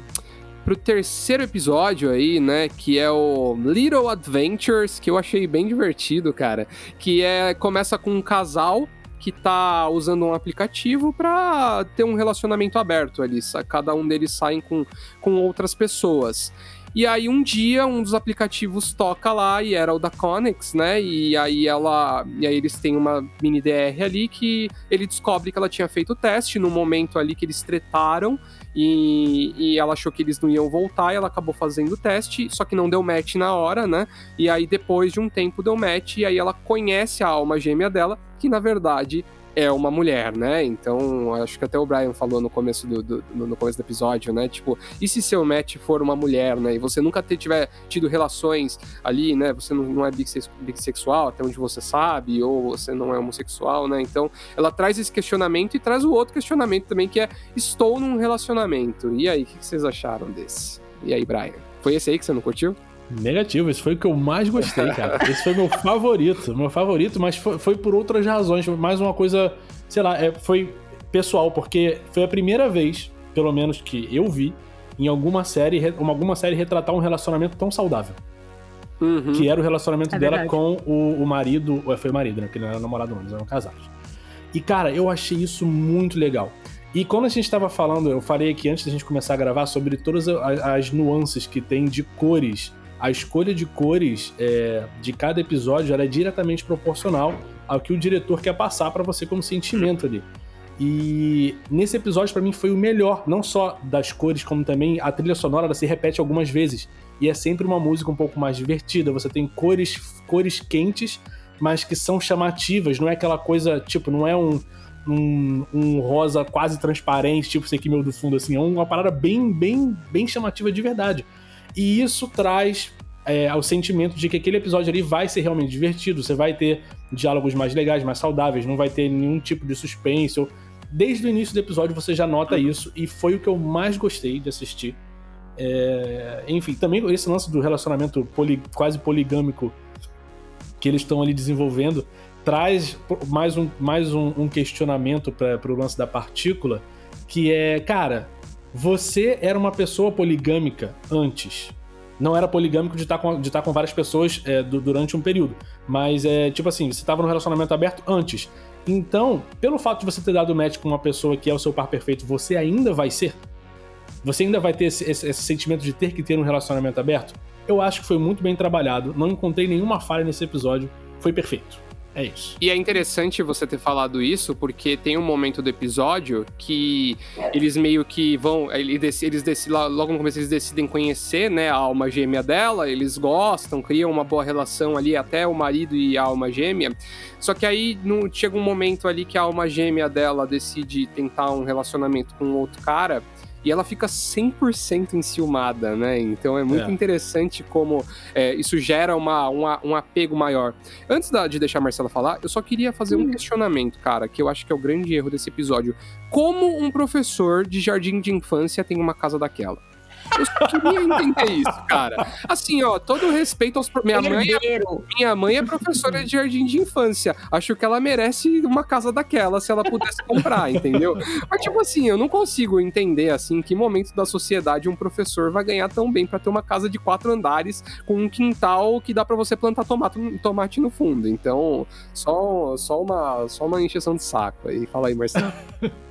pro terceiro episódio aí, né, que é o Little Adventures, que eu achei bem divertido, cara, que é começa com um casal que tá usando um aplicativo para ter um relacionamento aberto ali, cada um deles saem com, com outras pessoas. E aí um dia um dos aplicativos toca lá e era o da Connex, né? E aí ela, e aí eles têm uma mini DR ali que ele descobre que ela tinha feito o teste no momento ali que eles tretaram e, e ela achou que eles não iam voltar e ela acabou fazendo o teste, só que não deu match na hora, né? E aí depois de um tempo deu match e aí ela conhece a alma gêmea dela, que na verdade é uma mulher, né? Então, acho que até o Brian falou no começo do, do, no começo do episódio, né? Tipo, e se seu match for uma mulher, né? E você nunca tiver tido relações ali, né? Você não, não é bissexual, até onde você sabe, ou você não é homossexual, né? Então, ela traz esse questionamento e traz o outro questionamento também, que é estou num relacionamento. E aí, o que vocês acharam desse? E aí, Brian? Foi esse aí que você não curtiu? Negativo, esse foi o que eu mais gostei, cara. Esse foi meu favorito, meu favorito, mas foi, foi por outras razões. Mais uma coisa, sei lá, é, foi pessoal, porque foi a primeira vez, pelo menos que eu vi, em alguma série, uma, alguma série retratar um relacionamento tão saudável. Uhum. Que era o relacionamento é dela verdade. com o, o marido, ou foi o marido, né? Porque ele não era namorado, não, eles eram casados. E, cara, eu achei isso muito legal. E quando a gente estava falando, eu falei aqui antes da gente começar a gravar sobre todas as, as nuances que tem de cores a escolha de cores é, de cada episódio é diretamente proporcional ao que o diretor quer passar para você como sentimento ali. E nesse episódio, para mim, foi o melhor, não só das cores, como também a trilha sonora se repete algumas vezes. E é sempre uma música um pouco mais divertida. Você tem cores, cores quentes, mas que são chamativas. Não é aquela coisa, tipo, não é um, um, um rosa quase transparente, tipo esse aqui meu do fundo, assim. É uma parada bem, bem, bem chamativa de verdade. E isso traz é, sentimento de que aquele episódio ali vai ser realmente divertido. Você vai ter diálogos mais legais, mais saudáveis, não vai ter nenhum tipo de suspense ou desde o início do episódio você já nota isso, e foi o que eu mais gostei de assistir. É, enfim, também esse lance do relacionamento poli, quase poligâmico que eles estão ali desenvolvendo traz mais um, mais um, um questionamento para o lance da partícula, que é, cara, você era uma pessoa poligâmica antes. Não era poligâmico de estar tá com, de estar tá com várias pessoas é, do, durante um período. Mas é tipo assim, você estava no relacionamento aberto antes. Então, pelo fato de você ter dado match com uma pessoa que é o seu par perfeito, você ainda vai ser? Você ainda vai ter esse, esse, esse, sentimento de ter que ter um relacionamento aberto? Eu acho que foi muito bem trabalhado, não encontrei nenhuma falha nesse episódio, foi perfeito. É isso. E é interessante você ter falado isso, porque tem um momento do episódio que eles meio que vão. Eles, decidem, logo no começo eles decidem conhecer né, a alma gêmea dela, eles gostam, criam uma boa relação ali, até o marido e a alma gêmea. Só que aí no, chega um momento ali que a alma gêmea dela decide tentar um relacionamento com outro cara e ela fica 100% enciumada, né? Então é muito é. interessante como é, isso gera uma, uma, um apego maior. Antes da, de deixar a Marcela falar, eu só queria fazer um questionamento, cara, que eu acho que é o grande erro desse episódio. Como um professor de jardim de infância tem uma casa daquela? Eu queria entender isso, cara. Assim, ó, todo respeito aos. Minha mãe, é, minha mãe é professora de jardim de infância. Acho que ela merece uma casa daquela se ela pudesse comprar, entendeu? Mas, tipo assim, eu não consigo entender, assim, em que momento da sociedade um professor vai ganhar tão bem para ter uma casa de quatro andares com um quintal que dá para você plantar tomate, tomate no fundo. Então, só, só, uma, só uma encheção de saco aí. Fala aí, Marcelo.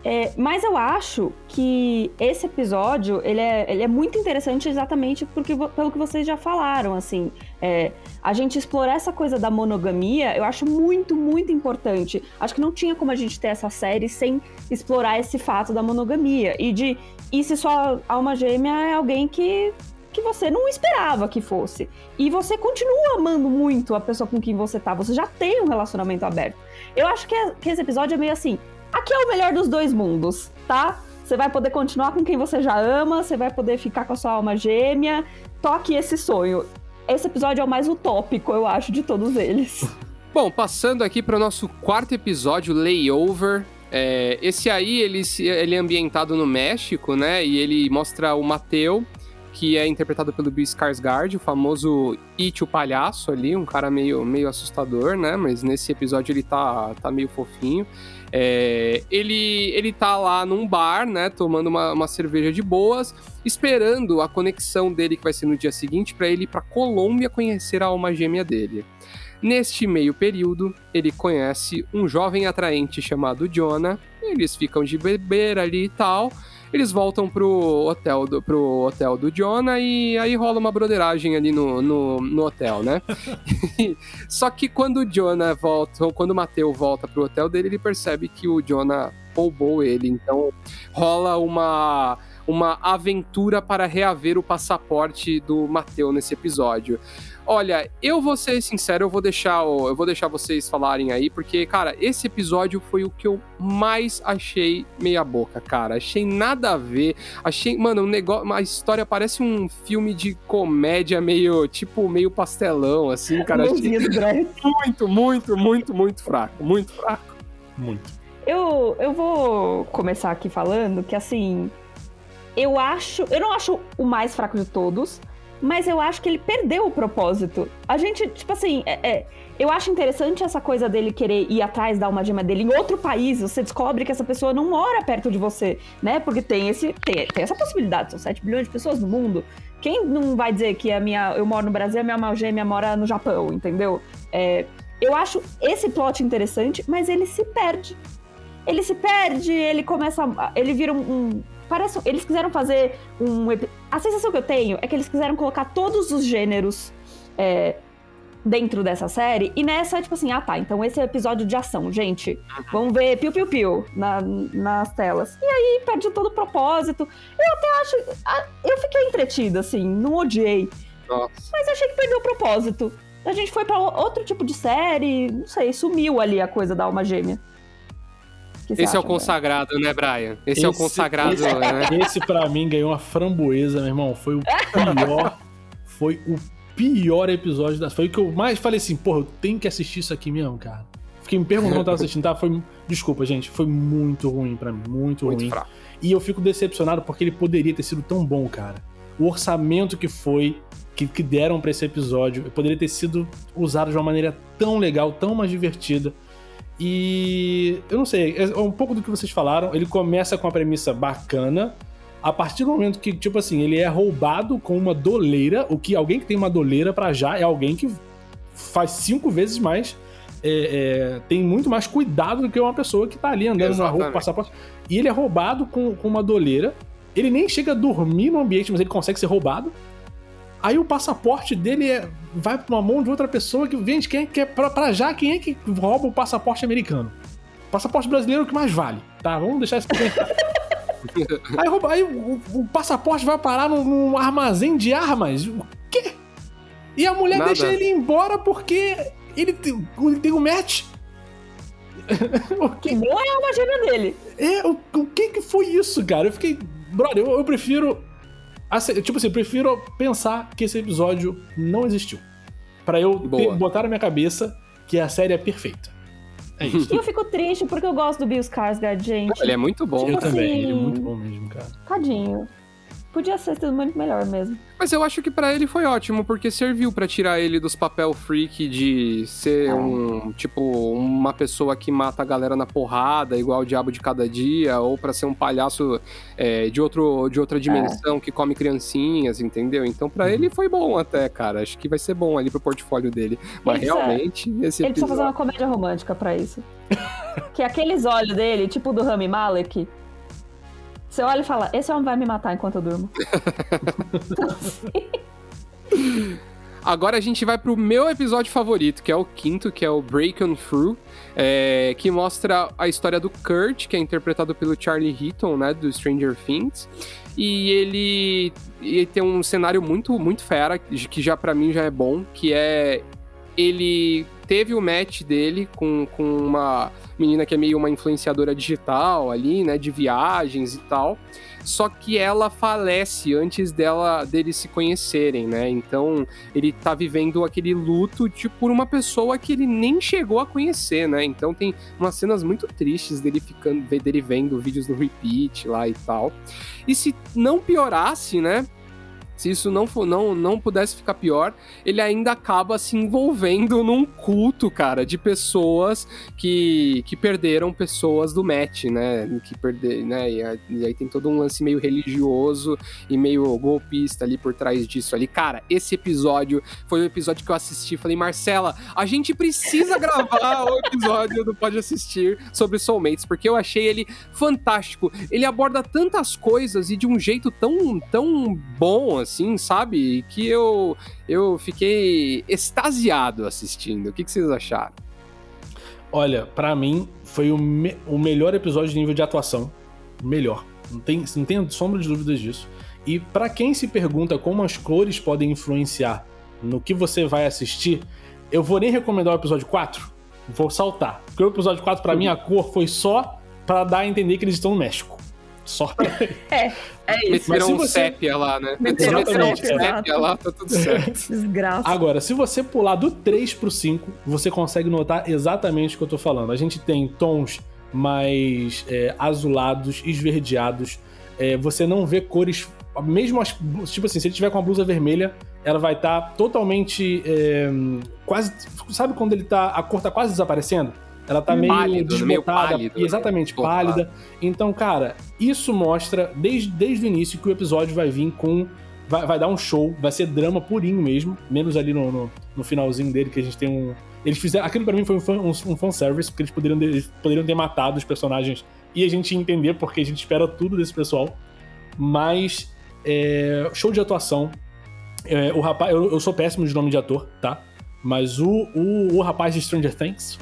É, mas eu acho que esse episódio, ele é, ele é muito interessante exatamente porque, pelo que vocês já falaram, assim. É, a gente explorar essa coisa da monogamia, eu acho muito, muito importante. Acho que não tinha como a gente ter essa série sem explorar esse fato da monogamia. E de, e se sua alma gêmea é alguém que que você não esperava que fosse. E você continua amando muito a pessoa com quem você tá. Você já tem um relacionamento aberto. Eu acho que, é, que esse episódio é meio assim: Aqui é o melhor dos dois mundos, tá? Você vai poder continuar com quem você já ama, você vai poder ficar com a sua alma gêmea. Toque esse sonho. Esse episódio é o mais utópico, eu acho, de todos eles. Bom, passando aqui para o nosso quarto episódio, Layover. É, esse aí, ele, ele é ambientado no México, né? E ele mostra o Mateu, que é interpretado pelo Bill Skarsgård, o famoso It, o palhaço ali, um cara meio, meio assustador, né? Mas nesse episódio ele tá, tá meio fofinho. É, ele, ele tá lá num bar, né, tomando uma, uma, cerveja de boas, esperando a conexão dele, que vai ser no dia seguinte, para ele ir pra Colômbia conhecer a alma gêmea dele. Neste meio período, ele conhece um jovem atraente chamado Jonah, eles ficam de beber ali e tal, eles voltam pro hotel do, pro hotel do Jonah e aí rola uma broderagem ali no, no, no hotel, né? Só que quando o Jonah volta, ou quando o Mateu volta pro hotel dele, ele percebe que o Jonah roubou ele. Então rola uma uma aventura para reaver o passaporte do Mateu nesse episódio. Olha, eu vou ser sincero, eu vou deixar, eu vou deixar vocês falarem aí, porque, cara, esse episódio foi o que eu mais achei meia boca, cara. Achei nada a ver. Achei, mano, um negócio, a história parece um filme de comédia meio, tipo, meio pastelão, assim, cara. Achei muito, muito, muito, muito fraco, muito fraco. Muito. Eu, eu vou começar aqui falando que, assim, eu acho. Eu não acho o mais fraco de todos mas eu acho que ele perdeu o propósito. A gente, tipo assim, é, é, eu acho interessante essa coisa dele querer ir atrás da alma gêmea dele em outro país. Você descobre que essa pessoa não mora perto de você, né? Porque tem, esse, tem, tem essa possibilidade. São 7 bilhões de pessoas no mundo. Quem não vai dizer que a minha, eu moro no Brasil, a minha alma gêmea mora no Japão, entendeu? É, eu acho esse plot interessante, mas ele se perde. Ele se perde, ele começa. Ele vira um, um parece. Eles quiseram fazer um. A sensação que eu tenho é que eles quiseram colocar todos os gêneros. É, dentro dessa série. E nessa, tipo assim, ah tá, então esse é o episódio de ação, gente. Vamos ver piu-piu-piu na, nas telas. E aí perde todo o propósito. Eu até acho. Eu fiquei entretida, assim, não odiei. Nossa. Mas achei que perdeu o propósito. A gente foi para outro tipo de série, não sei, sumiu ali a coisa da alma gêmea. Esse é o consagrado, né, Brian? Esse, esse, é o consagrado, esse, né? Esse, pra mim, ganhou uma framboesa, meu irmão. Foi o pior. foi o pior episódio da. Foi o que eu mais falei assim, porra, eu tenho que assistir isso aqui mesmo, cara. Fiquei me perguntando quando tava assistindo, tá? Foi. Desculpa, gente, foi muito ruim para mim, muito, muito ruim. Fraco. E eu fico decepcionado porque ele poderia ter sido tão bom, cara. O orçamento que foi, que, que deram para esse episódio, poderia ter sido usado de uma maneira tão legal, tão mais divertida. E eu não sei, é um pouco do que vocês falaram. Ele começa com uma premissa bacana, a partir do momento que, tipo assim, ele é roubado com uma doleira, o que alguém que tem uma doleira para já é alguém que faz cinco vezes mais. É, é, tem muito mais cuidado do que uma pessoa que tá ali andando Exatamente. na rua passaporte. E ele é roubado com, com uma doleira. Ele nem chega a dormir no ambiente, mas ele consegue ser roubado. Aí o passaporte dele é, vai pra uma mão de outra pessoa que vende. Quem é que é pra, pra já, quem é que rouba o passaporte americano? O passaporte brasileiro é o que mais vale, tá? Vamos deixar isso aí, aí o, o, passaporte vai parar num, num, armazém de armas. O quê? E a mulher Nada. deixa ele embora porque ele tem, ele tem um match. o que não é uma gêmea dele. É, o, o que que foi isso, cara? Eu fiquei. Brother, eu, eu prefiro. Tipo assim, eu prefiro pensar que esse episódio não existiu. para eu ter, botar na minha cabeça que a série é perfeita. É isso. E eu fico triste porque eu gosto do Bill Skarsgård, gente. Ele é muito bom. Tipo eu assim, também, ele é muito bom mesmo, cara. Tadinho. Podia ser sido muito melhor mesmo. Mas eu acho que para ele foi ótimo, porque serviu para tirar ele dos papel freak de ser é. um, tipo, uma pessoa que mata a galera na porrada, igual o diabo de cada dia, ou para ser um palhaço é, de, outro, de outra dimensão é. que come criancinhas, entendeu? Então para uhum. ele foi bom até, cara. Acho que vai ser bom ali pro portfólio dele. Mas ele realmente, precisa, esse Ele episódio... precisa fazer uma comédia romântica para isso. que é aqueles olhos dele, tipo do Rami Malek, você olha e fala, esse homem vai me matar enquanto eu durmo. Agora a gente vai pro meu episódio favorito, que é o quinto, que é o Break On Through, é, que mostra a história do Kurt, que é interpretado pelo Charlie Heaton, né, do Stranger Things. E ele, ele tem um cenário muito, muito fera, que já para mim já é bom, que é ele teve o match dele com, com uma menina que é meio uma influenciadora digital ali, né, de viagens e tal. Só que ela falece antes dela deles se conhecerem, né? Então ele tá vivendo aquele luto tipo, por uma pessoa que ele nem chegou a conhecer, né? Então tem umas cenas muito tristes dele ficando, dele vendo vídeos no repeat lá e tal. E se não piorasse, né? Se isso não, for, não, não pudesse ficar pior, ele ainda acaba se envolvendo num culto, cara, de pessoas que, que perderam pessoas do match, né? Que perder, né? E, aí tem todo um lance meio religioso e meio golpista ali por trás disso ali. Cara, esse episódio foi o episódio que eu assisti. Falei, Marcela, a gente precisa gravar o episódio do Pode Assistir sobre Soulmates, porque eu achei ele fantástico. Ele aborda tantas coisas e de um jeito tão, tão bom, assim assim, sabe? Que eu, eu fiquei extasiado assistindo. O que, que vocês acharam? Olha, para mim foi o, me o melhor episódio de nível de atuação. Melhor. Não tem, não tem sombra de dúvidas disso. E para quem se pergunta como as cores podem influenciar no que você vai assistir, eu vou nem recomendar o episódio 4. Vou saltar. Porque o episódio 4, para mim, a cor foi só para dar a entender que eles estão no México. Só. É, é isso. Meteram um você... sépia lá, né? Meteram um sépia lá, tá tudo certo. Desgraça. Agora, se você pular do 3 pro 5, você consegue notar exatamente o que eu tô falando. A gente tem tons mais é, azulados, esverdeados. É, você não vê cores. Mesmo as. Tipo assim, se ele tiver com a blusa vermelha, ela vai estar tá totalmente. É, quase. Sabe quando ele tá. A cor tá quase desaparecendo? Ela tá meio pálido, desbotada, meio pálido, né? exatamente, né? pálida. Então, cara, isso mostra desde, desde o início que o episódio vai vir com vai, vai dar um show, vai ser drama purinho mesmo, menos ali no, no, no finalzinho dele que a gente tem um eles fizeram, aquilo para mim foi um, um, um fanservice, porque eles poderiam, eles poderiam ter matado os personagens e a gente entender porque a gente espera tudo desse pessoal. Mas é, show de atuação. É, o rapaz, eu, eu, sou péssimo de nome de ator, tá? Mas o, o, o rapaz de Stranger Things.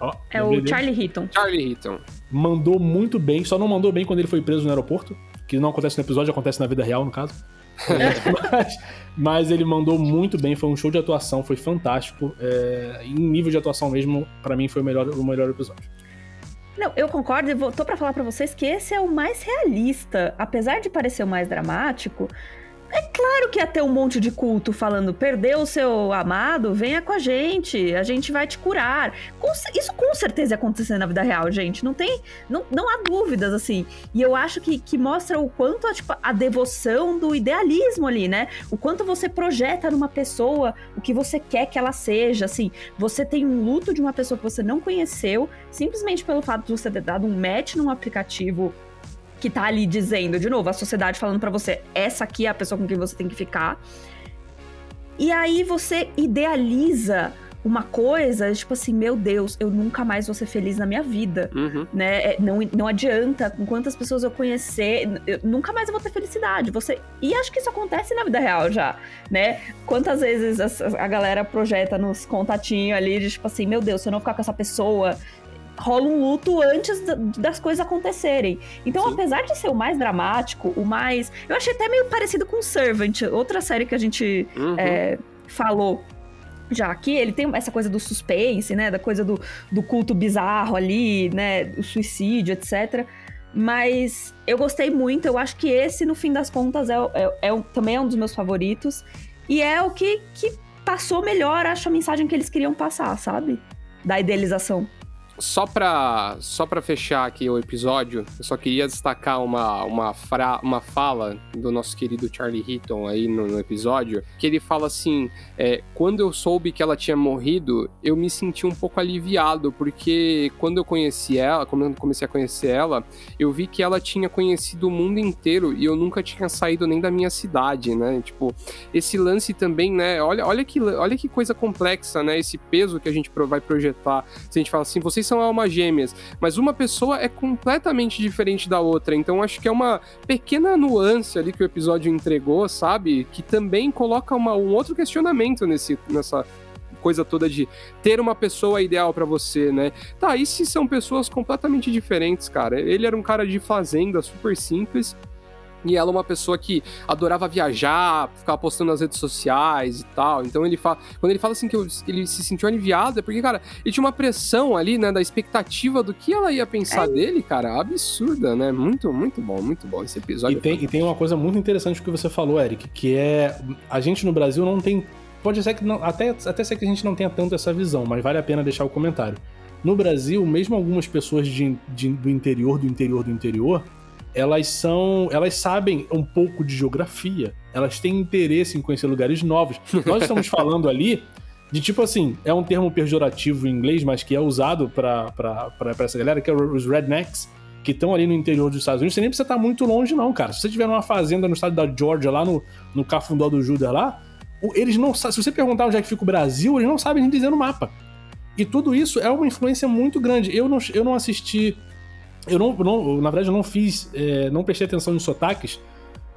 Ó, é o dele, Charlie Heaton. Charlie Heaton. Mandou muito bem, só não mandou bem quando ele foi preso no aeroporto. Que não acontece no episódio, acontece na vida real, no caso. mas, mas, ele mandou muito bem, foi um show de atuação, foi fantástico. É, em nível de atuação mesmo, para mim foi o melhor, o melhor episódio. Não, eu concordo e vou, tô pra falar para vocês que esse é o mais realista. Apesar de parecer o mais dramático, é claro que ia ter um monte de culto falando: perdeu o seu amado, venha com a gente, a gente vai te curar. Isso com certeza ia acontecer na vida real, gente. Não tem. Não, não há dúvidas, assim. E eu acho que, que mostra o quanto a, tipo, a devoção do idealismo ali, né? O quanto você projeta numa pessoa o que você quer que ela seja. Assim, você tem um luto de uma pessoa que você não conheceu, simplesmente pelo fato de você ter dado um match num aplicativo que tá ali dizendo, de novo, a sociedade falando para você, essa aqui é a pessoa com quem você tem que ficar. E aí você idealiza uma coisa, tipo assim, meu Deus, eu nunca mais vou ser feliz na minha vida, uhum. né? É, não, não adianta, com quantas pessoas eu conhecer, eu, nunca mais eu vou ter felicidade. Você E acho que isso acontece na vida real já, né? Quantas vezes a, a galera projeta nos contatinhos ali, de tipo assim, meu Deus, se eu não ficar com essa pessoa, rola um luto antes das coisas acontecerem. Então, Sim. apesar de ser o mais dramático, o mais. Eu achei até meio parecido com Servant, outra série que a gente uhum. é, falou já aqui, ele tem essa coisa do suspense, né? Da coisa do, do culto bizarro ali, né? O suicídio, etc. Mas eu gostei muito, eu acho que esse, no fim das contas, é, é, é também é um dos meus favoritos. E é o que, que passou melhor, acho, a mensagem que eles queriam passar, sabe? Da idealização. Só pra, só pra fechar aqui o episódio, eu só queria destacar uma, uma, fra, uma fala do nosso querido Charlie Heaton aí no, no episódio, que ele fala assim: é, quando eu soube que ela tinha morrido, eu me senti um pouco aliviado, porque quando eu conheci ela, quando eu comecei a conhecer ela, eu vi que ela tinha conhecido o mundo inteiro e eu nunca tinha saído nem da minha cidade, né? Tipo, esse lance também, né? Olha, olha, que, olha que coisa complexa, né? Esse peso que a gente vai projetar. Se a gente fala assim, vocês são almas gêmeas, mas uma pessoa é completamente diferente da outra. Então acho que é uma pequena nuance ali que o episódio entregou, sabe? Que também coloca uma, um outro questionamento nesse, nessa coisa toda de ter uma pessoa ideal para você, né? Tá, e se são pessoas completamente diferentes, cara? Ele era um cara de fazenda super simples e ela é uma pessoa que adorava viajar, ficava postando nas redes sociais e tal. Então ele fala. Quando ele fala assim que ele se sentiu aliviado, é porque, cara, ele tinha uma pressão ali, né? Da expectativa do que ela ia pensar é. dele, cara. Absurda, né? Muito, muito bom, muito bom esse episódio. E tem, e tem uma coisa muito interessante que você falou, Eric, que é. A gente no Brasil não tem. Pode ser que não. Até, até ser que a gente não tenha tanto essa visão, mas vale a pena deixar o comentário. No Brasil, mesmo algumas pessoas de, de, do interior, do interior, do interior, elas são. Elas sabem um pouco de geografia. Elas têm interesse em conhecer lugares novos. Nós estamos falando ali de tipo assim, é um termo pejorativo em inglês, mas que é usado para essa galera, que é os rednecks, que estão ali no interior dos Estados Unidos. Você nem precisa estar muito longe, não, cara. Se você tiver numa fazenda no estado da Georgia, lá no, no Cafundó do Judas lá, eles não Se você perguntar onde é que fica o Brasil, eles não sabem nem dizer no mapa. E tudo isso é uma influência muito grande. Eu não, eu não assisti eu não, não, na verdade, eu não fiz, é, não prestei atenção nos sotaques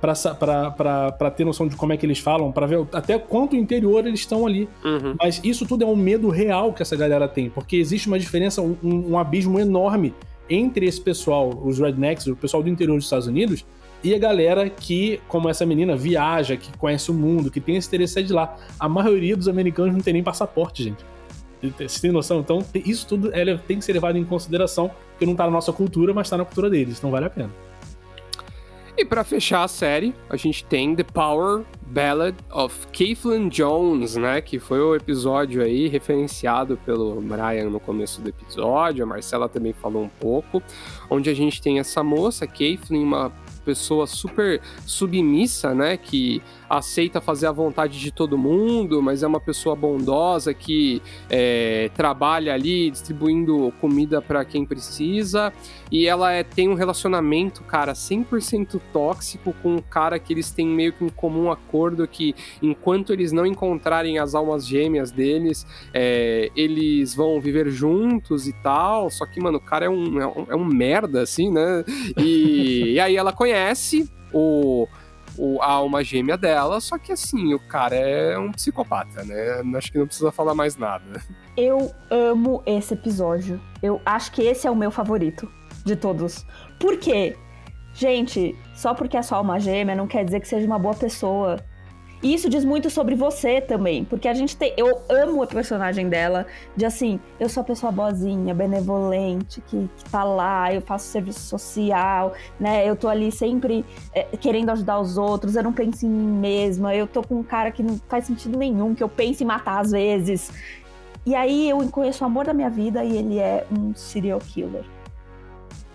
para ter noção de como é que eles falam, para ver até quanto interior eles estão ali. Uhum. Mas isso tudo é um medo real que essa galera tem, porque existe uma diferença, um, um abismo enorme entre esse pessoal, os rednecks, o pessoal do interior dos Estados Unidos, e a galera que, como essa menina, viaja, que conhece o mundo, que tem esse interesse de lá. A maioria dos americanos não tem nem passaporte, gente. Você tem noção? Então, isso tudo tem que ser levado em consideração, porque não tá na nossa cultura, mas tá na cultura deles, então vale a pena. E para fechar a série, a gente tem The Power Ballad of Caitlin Jones, né? Que foi o episódio aí referenciado pelo Brian no começo do episódio. A Marcela também falou um pouco. Onde a gente tem essa moça, Caitlin, uma pessoa super submissa, né? Que aceita fazer a vontade de todo mundo, mas é uma pessoa bondosa que é, trabalha ali distribuindo comida para quem precisa. E ela é, tem um relacionamento, cara, 100% tóxico com um cara que eles têm meio que um comum acordo que enquanto eles não encontrarem as almas gêmeas deles, é, eles vão viver juntos e tal. Só que, mano, o cara é um, é um, é um merda, assim, né? E, e aí ela conhece o o, a alma gêmea dela, só que assim, o cara é um psicopata, né? Acho que não precisa falar mais nada. Eu amo esse episódio. Eu acho que esse é o meu favorito de todos. Por quê? Gente, só porque é só alma gêmea não quer dizer que seja uma boa pessoa. E isso diz muito sobre você também, porque a gente tem. Eu amo a personagem dela, de assim, eu sou a pessoa boazinha, benevolente, que, que tá lá, eu faço serviço social, né? Eu tô ali sempre é, querendo ajudar os outros, eu não penso em mim mesma, eu tô com um cara que não faz sentido nenhum, que eu penso em matar às vezes. E aí eu conheço o amor da minha vida e ele é um serial killer.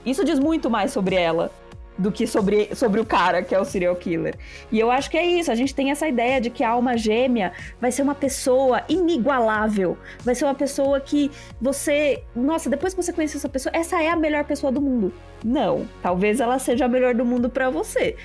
Isso diz muito mais sobre ela do que sobre, sobre o cara que é o serial killer. E eu acho que é isso, a gente tem essa ideia de que a alma gêmea vai ser uma pessoa inigualável, vai ser uma pessoa que você, nossa, depois que você conhece essa pessoa, essa é a melhor pessoa do mundo. Não, talvez ela seja a melhor do mundo para você.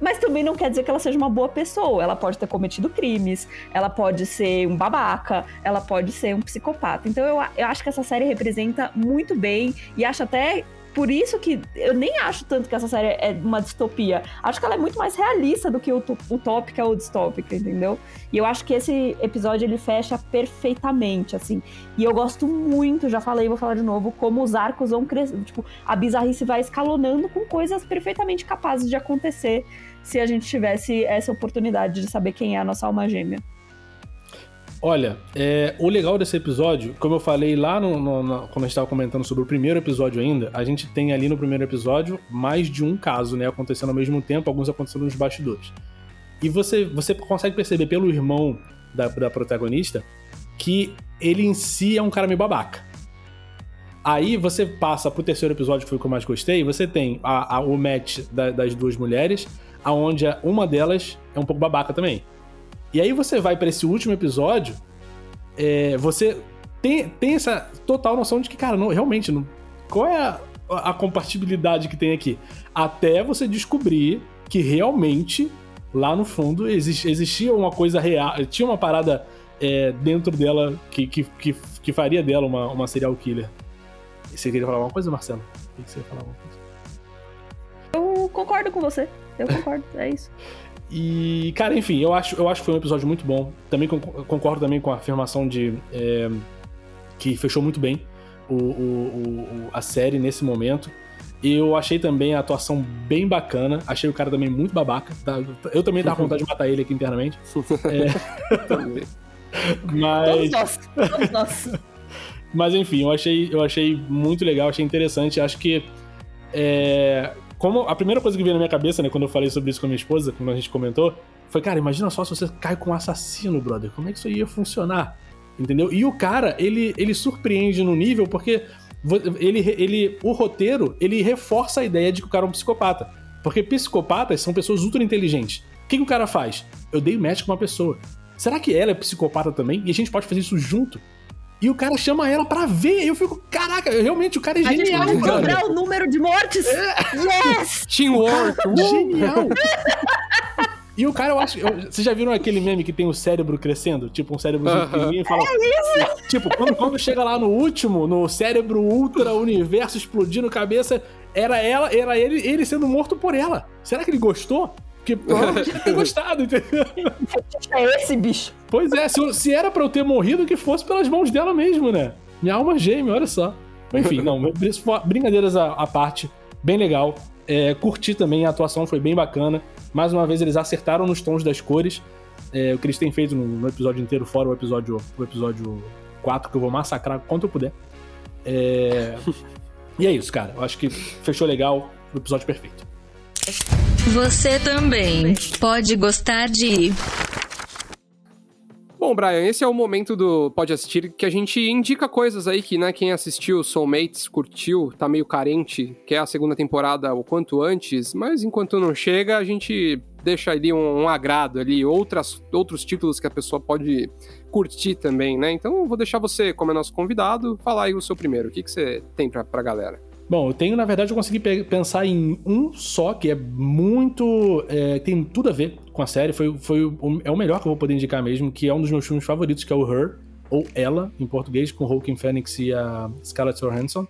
Mas também não quer dizer que ela seja uma boa pessoa. Ela pode ter cometido crimes, ela pode ser um babaca, ela pode ser um psicopata. Então eu, eu acho que essa série representa muito bem e acho até por isso que eu nem acho tanto que essa série é uma distopia. Acho que ela é muito mais realista do que utópica ou distópica, entendeu? E eu acho que esse episódio ele fecha perfeitamente, assim. E eu gosto muito, já falei, vou falar de novo, como os arcos vão crescendo. Tipo, a bizarrice vai escalonando com coisas perfeitamente capazes de acontecer se a gente tivesse essa oportunidade de saber quem é a nossa alma gêmea. Olha, é, o legal desse episódio, como eu falei lá no, no, no, quando a gente estava comentando sobre o primeiro episódio ainda, a gente tem ali no primeiro episódio mais de um caso, né, acontecendo ao mesmo tempo, alguns acontecendo nos bastidores. E você, você consegue perceber pelo irmão da, da protagonista que ele em si é um cara meio babaca. Aí você passa pro terceiro episódio, que foi o que eu mais gostei, você tem a, a, o match da, das duas mulheres, aonde uma delas é um pouco babaca também. E aí você vai para esse último episódio, é, você tem, tem essa total noção de que, cara, não, realmente, não, qual é a, a compatibilidade que tem aqui? Até você descobrir que realmente, lá no fundo, exist, existia uma coisa real, tinha uma parada é, dentro dela que, que, que, que, faria dela uma, uma serial killer. Você queria falar alguma coisa, Marcelo? O que você ia falar alguma coisa? Eu concordo com você. Eu concordo, é isso. E, cara, enfim, eu acho, eu acho que foi um episódio muito bom. Também concordo também com a afirmação de é, que fechou muito bem o, o, o, a série nesse momento. Eu achei também a atuação bem bacana. Achei o cara também muito babaca. Tá? Eu também tava com vontade de matar ele aqui internamente. É... Mas. Todos nós. Todos nós. Mas enfim, eu achei, eu achei muito legal, achei interessante. Acho que é, como a primeira coisa que veio na minha cabeça, né, quando eu falei sobre isso com a minha esposa, quando a gente comentou, foi, cara, imagina só se você cai com um assassino, brother. Como é que isso ia funcionar? Entendeu? E o cara, ele, ele surpreende no nível porque ele, ele, o roteiro, ele reforça a ideia de que o cara é um psicopata. Porque psicopatas são pessoas ultra inteligentes. O que, que o cara faz? Eu dei match com uma pessoa. Será que ela é psicopata também? E a gente pode fazer isso junto? E o cara chama ela pra ver. E eu fico, caraca, realmente o cara é a genial. A gente pode dobrar o número de mortes. É. Yes! Teamwork. Genial. E o cara, eu acho. Eu, vocês já viram aquele meme que tem o cérebro crescendo? Tipo, um cérebro uh -huh. pequenininho e fala. É isso! Tipo, quando, quando chega lá no último, no cérebro ultra universo explodindo cabeça, era ela, era ele, ele sendo morto por ela. Será que ele gostou? Porque provavelmente ele tem gostado, entendeu? É esse bicho. Pois é, se, se era pra eu ter morrido, que fosse pelas mãos dela mesmo, né? Minha alma gêmea, olha só. Enfim, não, brincadeiras à, à parte, bem legal. É, curti também, a atuação foi bem bacana. Mais uma vez, eles acertaram nos tons das cores. É, o que eles têm feito no, no, episódio inteiro, fora o episódio, o episódio 4, que eu vou massacrar quanto eu puder. É... e é isso, cara. Eu acho que fechou legal, o episódio perfeito. Você também pode gostar de. Bom, Brian, esse é o momento do Pode Assistir que a gente indica coisas aí que, né, quem assistiu Soulmates, curtiu, tá meio carente, quer a segunda temporada o quanto antes, mas enquanto não chega, a gente deixa ali um, um agrado ali, outras, outros títulos que a pessoa pode curtir também, né? Então, vou deixar você, como é nosso convidado, falar aí o seu primeiro. O que, que você tem pra, pra galera? Bom, eu tenho, na verdade, eu consegui pensar em um só que é muito. É, tem tudo a ver com a série. Foi, foi o, é o melhor que eu vou poder indicar mesmo, que é um dos meus filmes favoritos, que é o Her, ou Ela, em português, com Joaquin Phoenix e a Scarlett Johansson.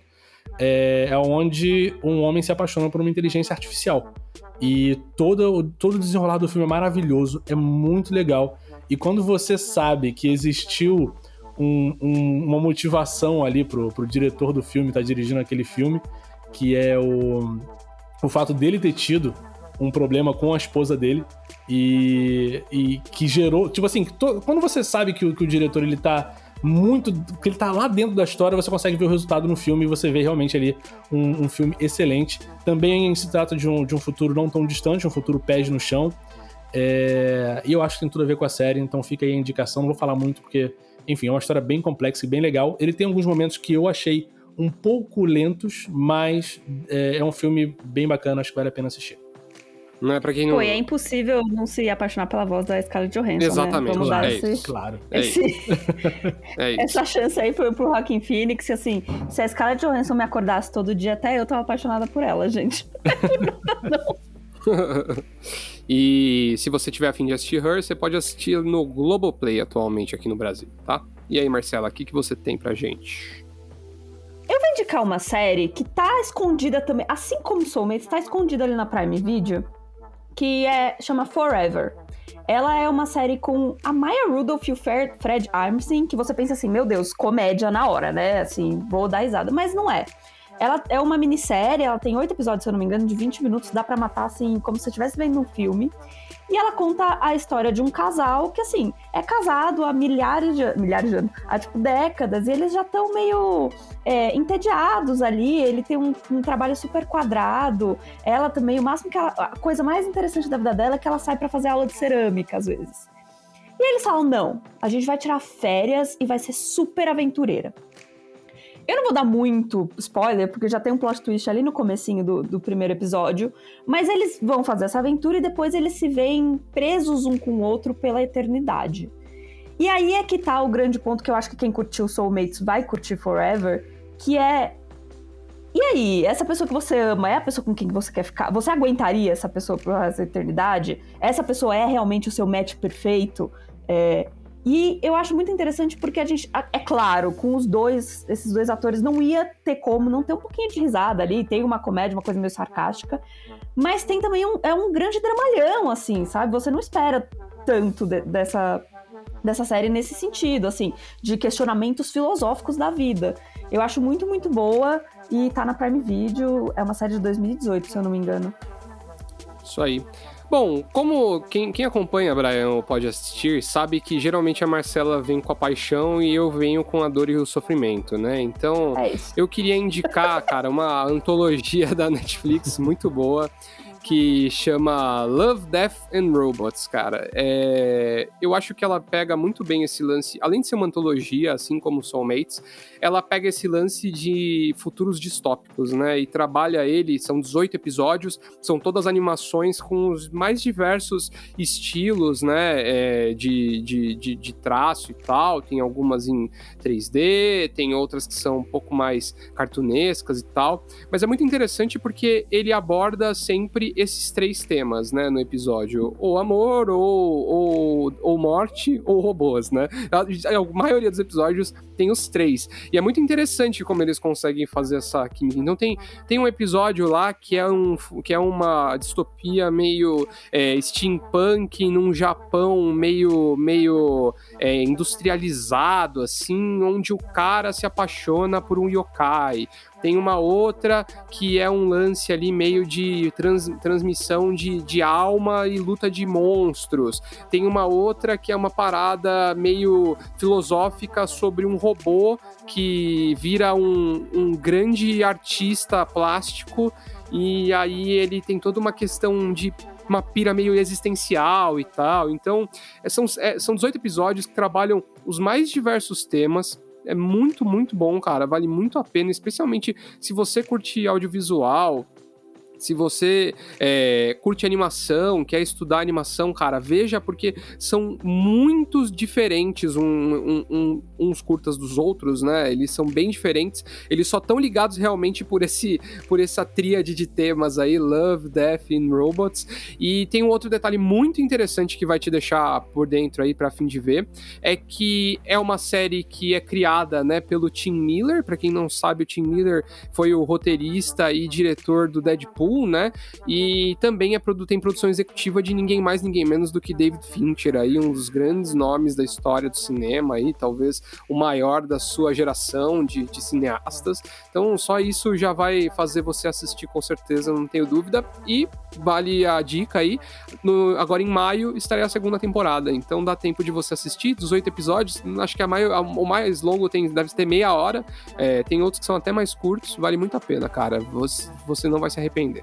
É, é onde um homem se apaixona por uma inteligência artificial. E todo, todo o desenrolar do filme é maravilhoso, é muito legal. E quando você sabe que existiu um, um, uma motivação ali pro, pro diretor do filme estar tá dirigindo aquele filme, que é o, o fato dele ter tido um problema com a esposa dele e, e que gerou. Tipo assim, to, quando você sabe que, que o diretor ele tá muito. que ele tá lá dentro da história, você consegue ver o resultado no filme e você vê realmente ali um, um filme excelente. Também se trata de um, de um futuro não tão distante, um futuro pés no chão. É, e eu acho que tem tudo a ver com a série, então fica aí a indicação. Não vou falar muito porque, enfim, é uma história bem complexa e bem legal. Ele tem alguns momentos que eu achei um pouco lentos, mas é, é um filme bem bacana, acho que vale a pena assistir. Não é pra quem não. Pô, é impossível não se apaixonar pela voz da Scarlett Johansson. Né? Exatamente, né? Claro, é esse, isso, claro. Esse, é isso. essa chance aí pro, pro Joaquin Phoenix. Assim, se a Scarlett Johansson me acordasse todo dia, até eu tava apaixonada por ela, gente. e se você tiver afim de assistir Her, você pode assistir no Globoplay atualmente aqui no Brasil, tá? E aí, Marcela, o que, que você tem pra gente? Eu vou indicar uma série que tá escondida também, assim como Soulmates, tá escondida ali na Prime Video que é, chama Forever. Ela é uma série com a Maya Rudolph e o Fred Armisen, que você pensa assim, meu Deus, comédia na hora, né? Assim, vou dar risada. Mas não é. Ela é uma minissérie, ela tem oito episódios, se eu não me engano, de 20 minutos, dá para matar, assim, como se você estivesse vendo um filme. E ela conta a história de um casal que, assim, é casado há milhares de, milhares de anos, há, tipo, décadas, e eles já estão meio é, entediados ali, ele tem um, um, trabalho super quadrado, ela também, o máximo que ela, a coisa mais interessante da vida dela é que ela sai para fazer aula de cerâmica, às vezes. E eles falam, não, a gente vai tirar férias e vai ser super aventureira. Eu não vou dar muito spoiler, porque já tem um plot twist ali no comecinho do, do primeiro episódio, mas eles vão fazer essa aventura e depois eles se veem presos um com o outro pela eternidade. E aí é que tá o grande ponto que eu acho que quem curtiu Soulmates vai curtir Forever, que é e aí, essa pessoa que você ama é a pessoa com quem você quer ficar? Você aguentaria essa pessoa por essa eternidade? Essa pessoa é realmente o seu match perfeito? É, e eu acho muito interessante porque a gente, é claro, com os dois, esses dois atores, não ia ter como não ter um pouquinho de risada ali, tem uma comédia, uma coisa meio sarcástica, mas tem também um, é um grande dramalhão, assim, sabe? Você não espera tanto de, dessa, dessa série nesse sentido, assim, de questionamentos filosóficos da vida. Eu acho muito, muito boa e tá na Prime Video, é uma série de 2018, se eu não me engano. Isso aí. Bom, como quem, quem acompanha Brian pode assistir, sabe que geralmente a Marcela vem com a paixão e eu venho com a dor e o sofrimento, né? Então, é eu queria indicar, cara, uma antologia da Netflix muito boa que chama Love, Death and Robots, cara. É... Eu acho que ela pega muito bem esse lance, além de ser uma antologia, assim como Soulmates, ela pega esse lance de futuros distópicos, né? E trabalha ele, são 18 episódios, são todas animações com os mais diversos estilos, né? É, de, de, de, de traço e tal. Tem algumas em 3D, tem outras que são um pouco mais cartunescas e tal. Mas é muito interessante porque ele aborda sempre esses três temas, né, no episódio. Ou amor, ou, ou, ou morte, ou robôs, né? A, a maioria dos episódios tem os três. E é muito interessante como eles conseguem fazer essa química. Então tem, tem um episódio lá que é, um, que é uma distopia meio é, steampunk num Japão meio, meio é, industrializado, assim, onde o cara se apaixona por um yokai. Tem uma outra que é um lance ali meio de trans, transmissão de, de alma e luta de monstros. Tem uma outra que é uma parada meio filosófica sobre um robô que vira um, um grande artista plástico e aí ele tem toda uma questão de uma pira meio existencial e tal. Então, é, são, é, são 18 episódios que trabalham os mais diversos temas é muito, muito bom, cara. Vale muito a pena, especialmente se você curte audiovisual, se você é, curte animação, quer estudar animação, cara, veja, porque são muitos diferentes um, um, um, uns curtas dos outros, né? Eles são bem diferentes. Eles só estão ligados realmente por esse por essa tríade de temas aí, Love, Death and Robots. E tem um outro detalhe muito interessante que vai te deixar por dentro aí para fim de ver, é que é uma série que é criada, né, pelo Tim Miller. Para quem não sabe, o Tim Miller foi o roteirista e diretor do Deadpool Saul, né? E também é, tem produção executiva de ninguém mais, ninguém menos do que David Fincher, aí um dos grandes nomes da história do cinema, aí talvez o maior da sua geração de, de cineastas. Então só isso já vai fazer você assistir com certeza, não tenho dúvida. E vale a dica aí, no, agora em maio estarei a segunda temporada, então dá tempo de você assistir, 18 episódios, acho que a mai, a, o mais longo tem, deve ter meia hora, é, tem outros que são até mais curtos, vale muito a pena, cara, você, você não vai se arrepender.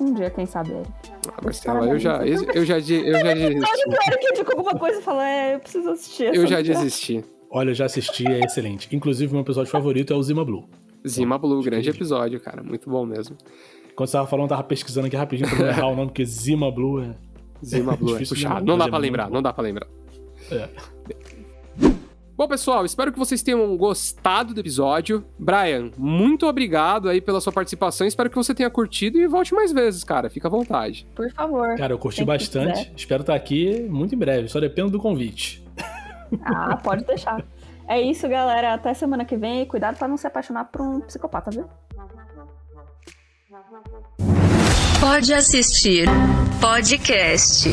Um dia, quem sabe, Eric. Ah, Marcela, eu já, eu, eu já, eu já desisti. O Eric indicou alguma coisa e falou, é, eu preciso assistir. Eu já desisti. Olha, eu já assisti, é excelente. Inclusive, meu episódio favorito é o Zima Blue. Zima Blue, grande episódio, cara. Muito bom mesmo. Quando você tava falando, eu tava pesquisando aqui rapidinho pra não errar o nome, porque Zima Blue é. Zima Blue é, é puxado. Não dá pra lembrar, não dá pra lembrar. É. Bom, pessoal, espero que vocês tenham gostado do episódio. Brian, muito obrigado aí pela sua participação. Espero que você tenha curtido e volte mais vezes, cara. Fica à vontade. Por favor. Cara, eu curti bastante. Espero estar aqui muito em breve. Só dependo do convite. Ah, pode deixar. É isso, galera. Até semana que vem. Cuidado para não se apaixonar por um psicopata, viu? Pode assistir podcast.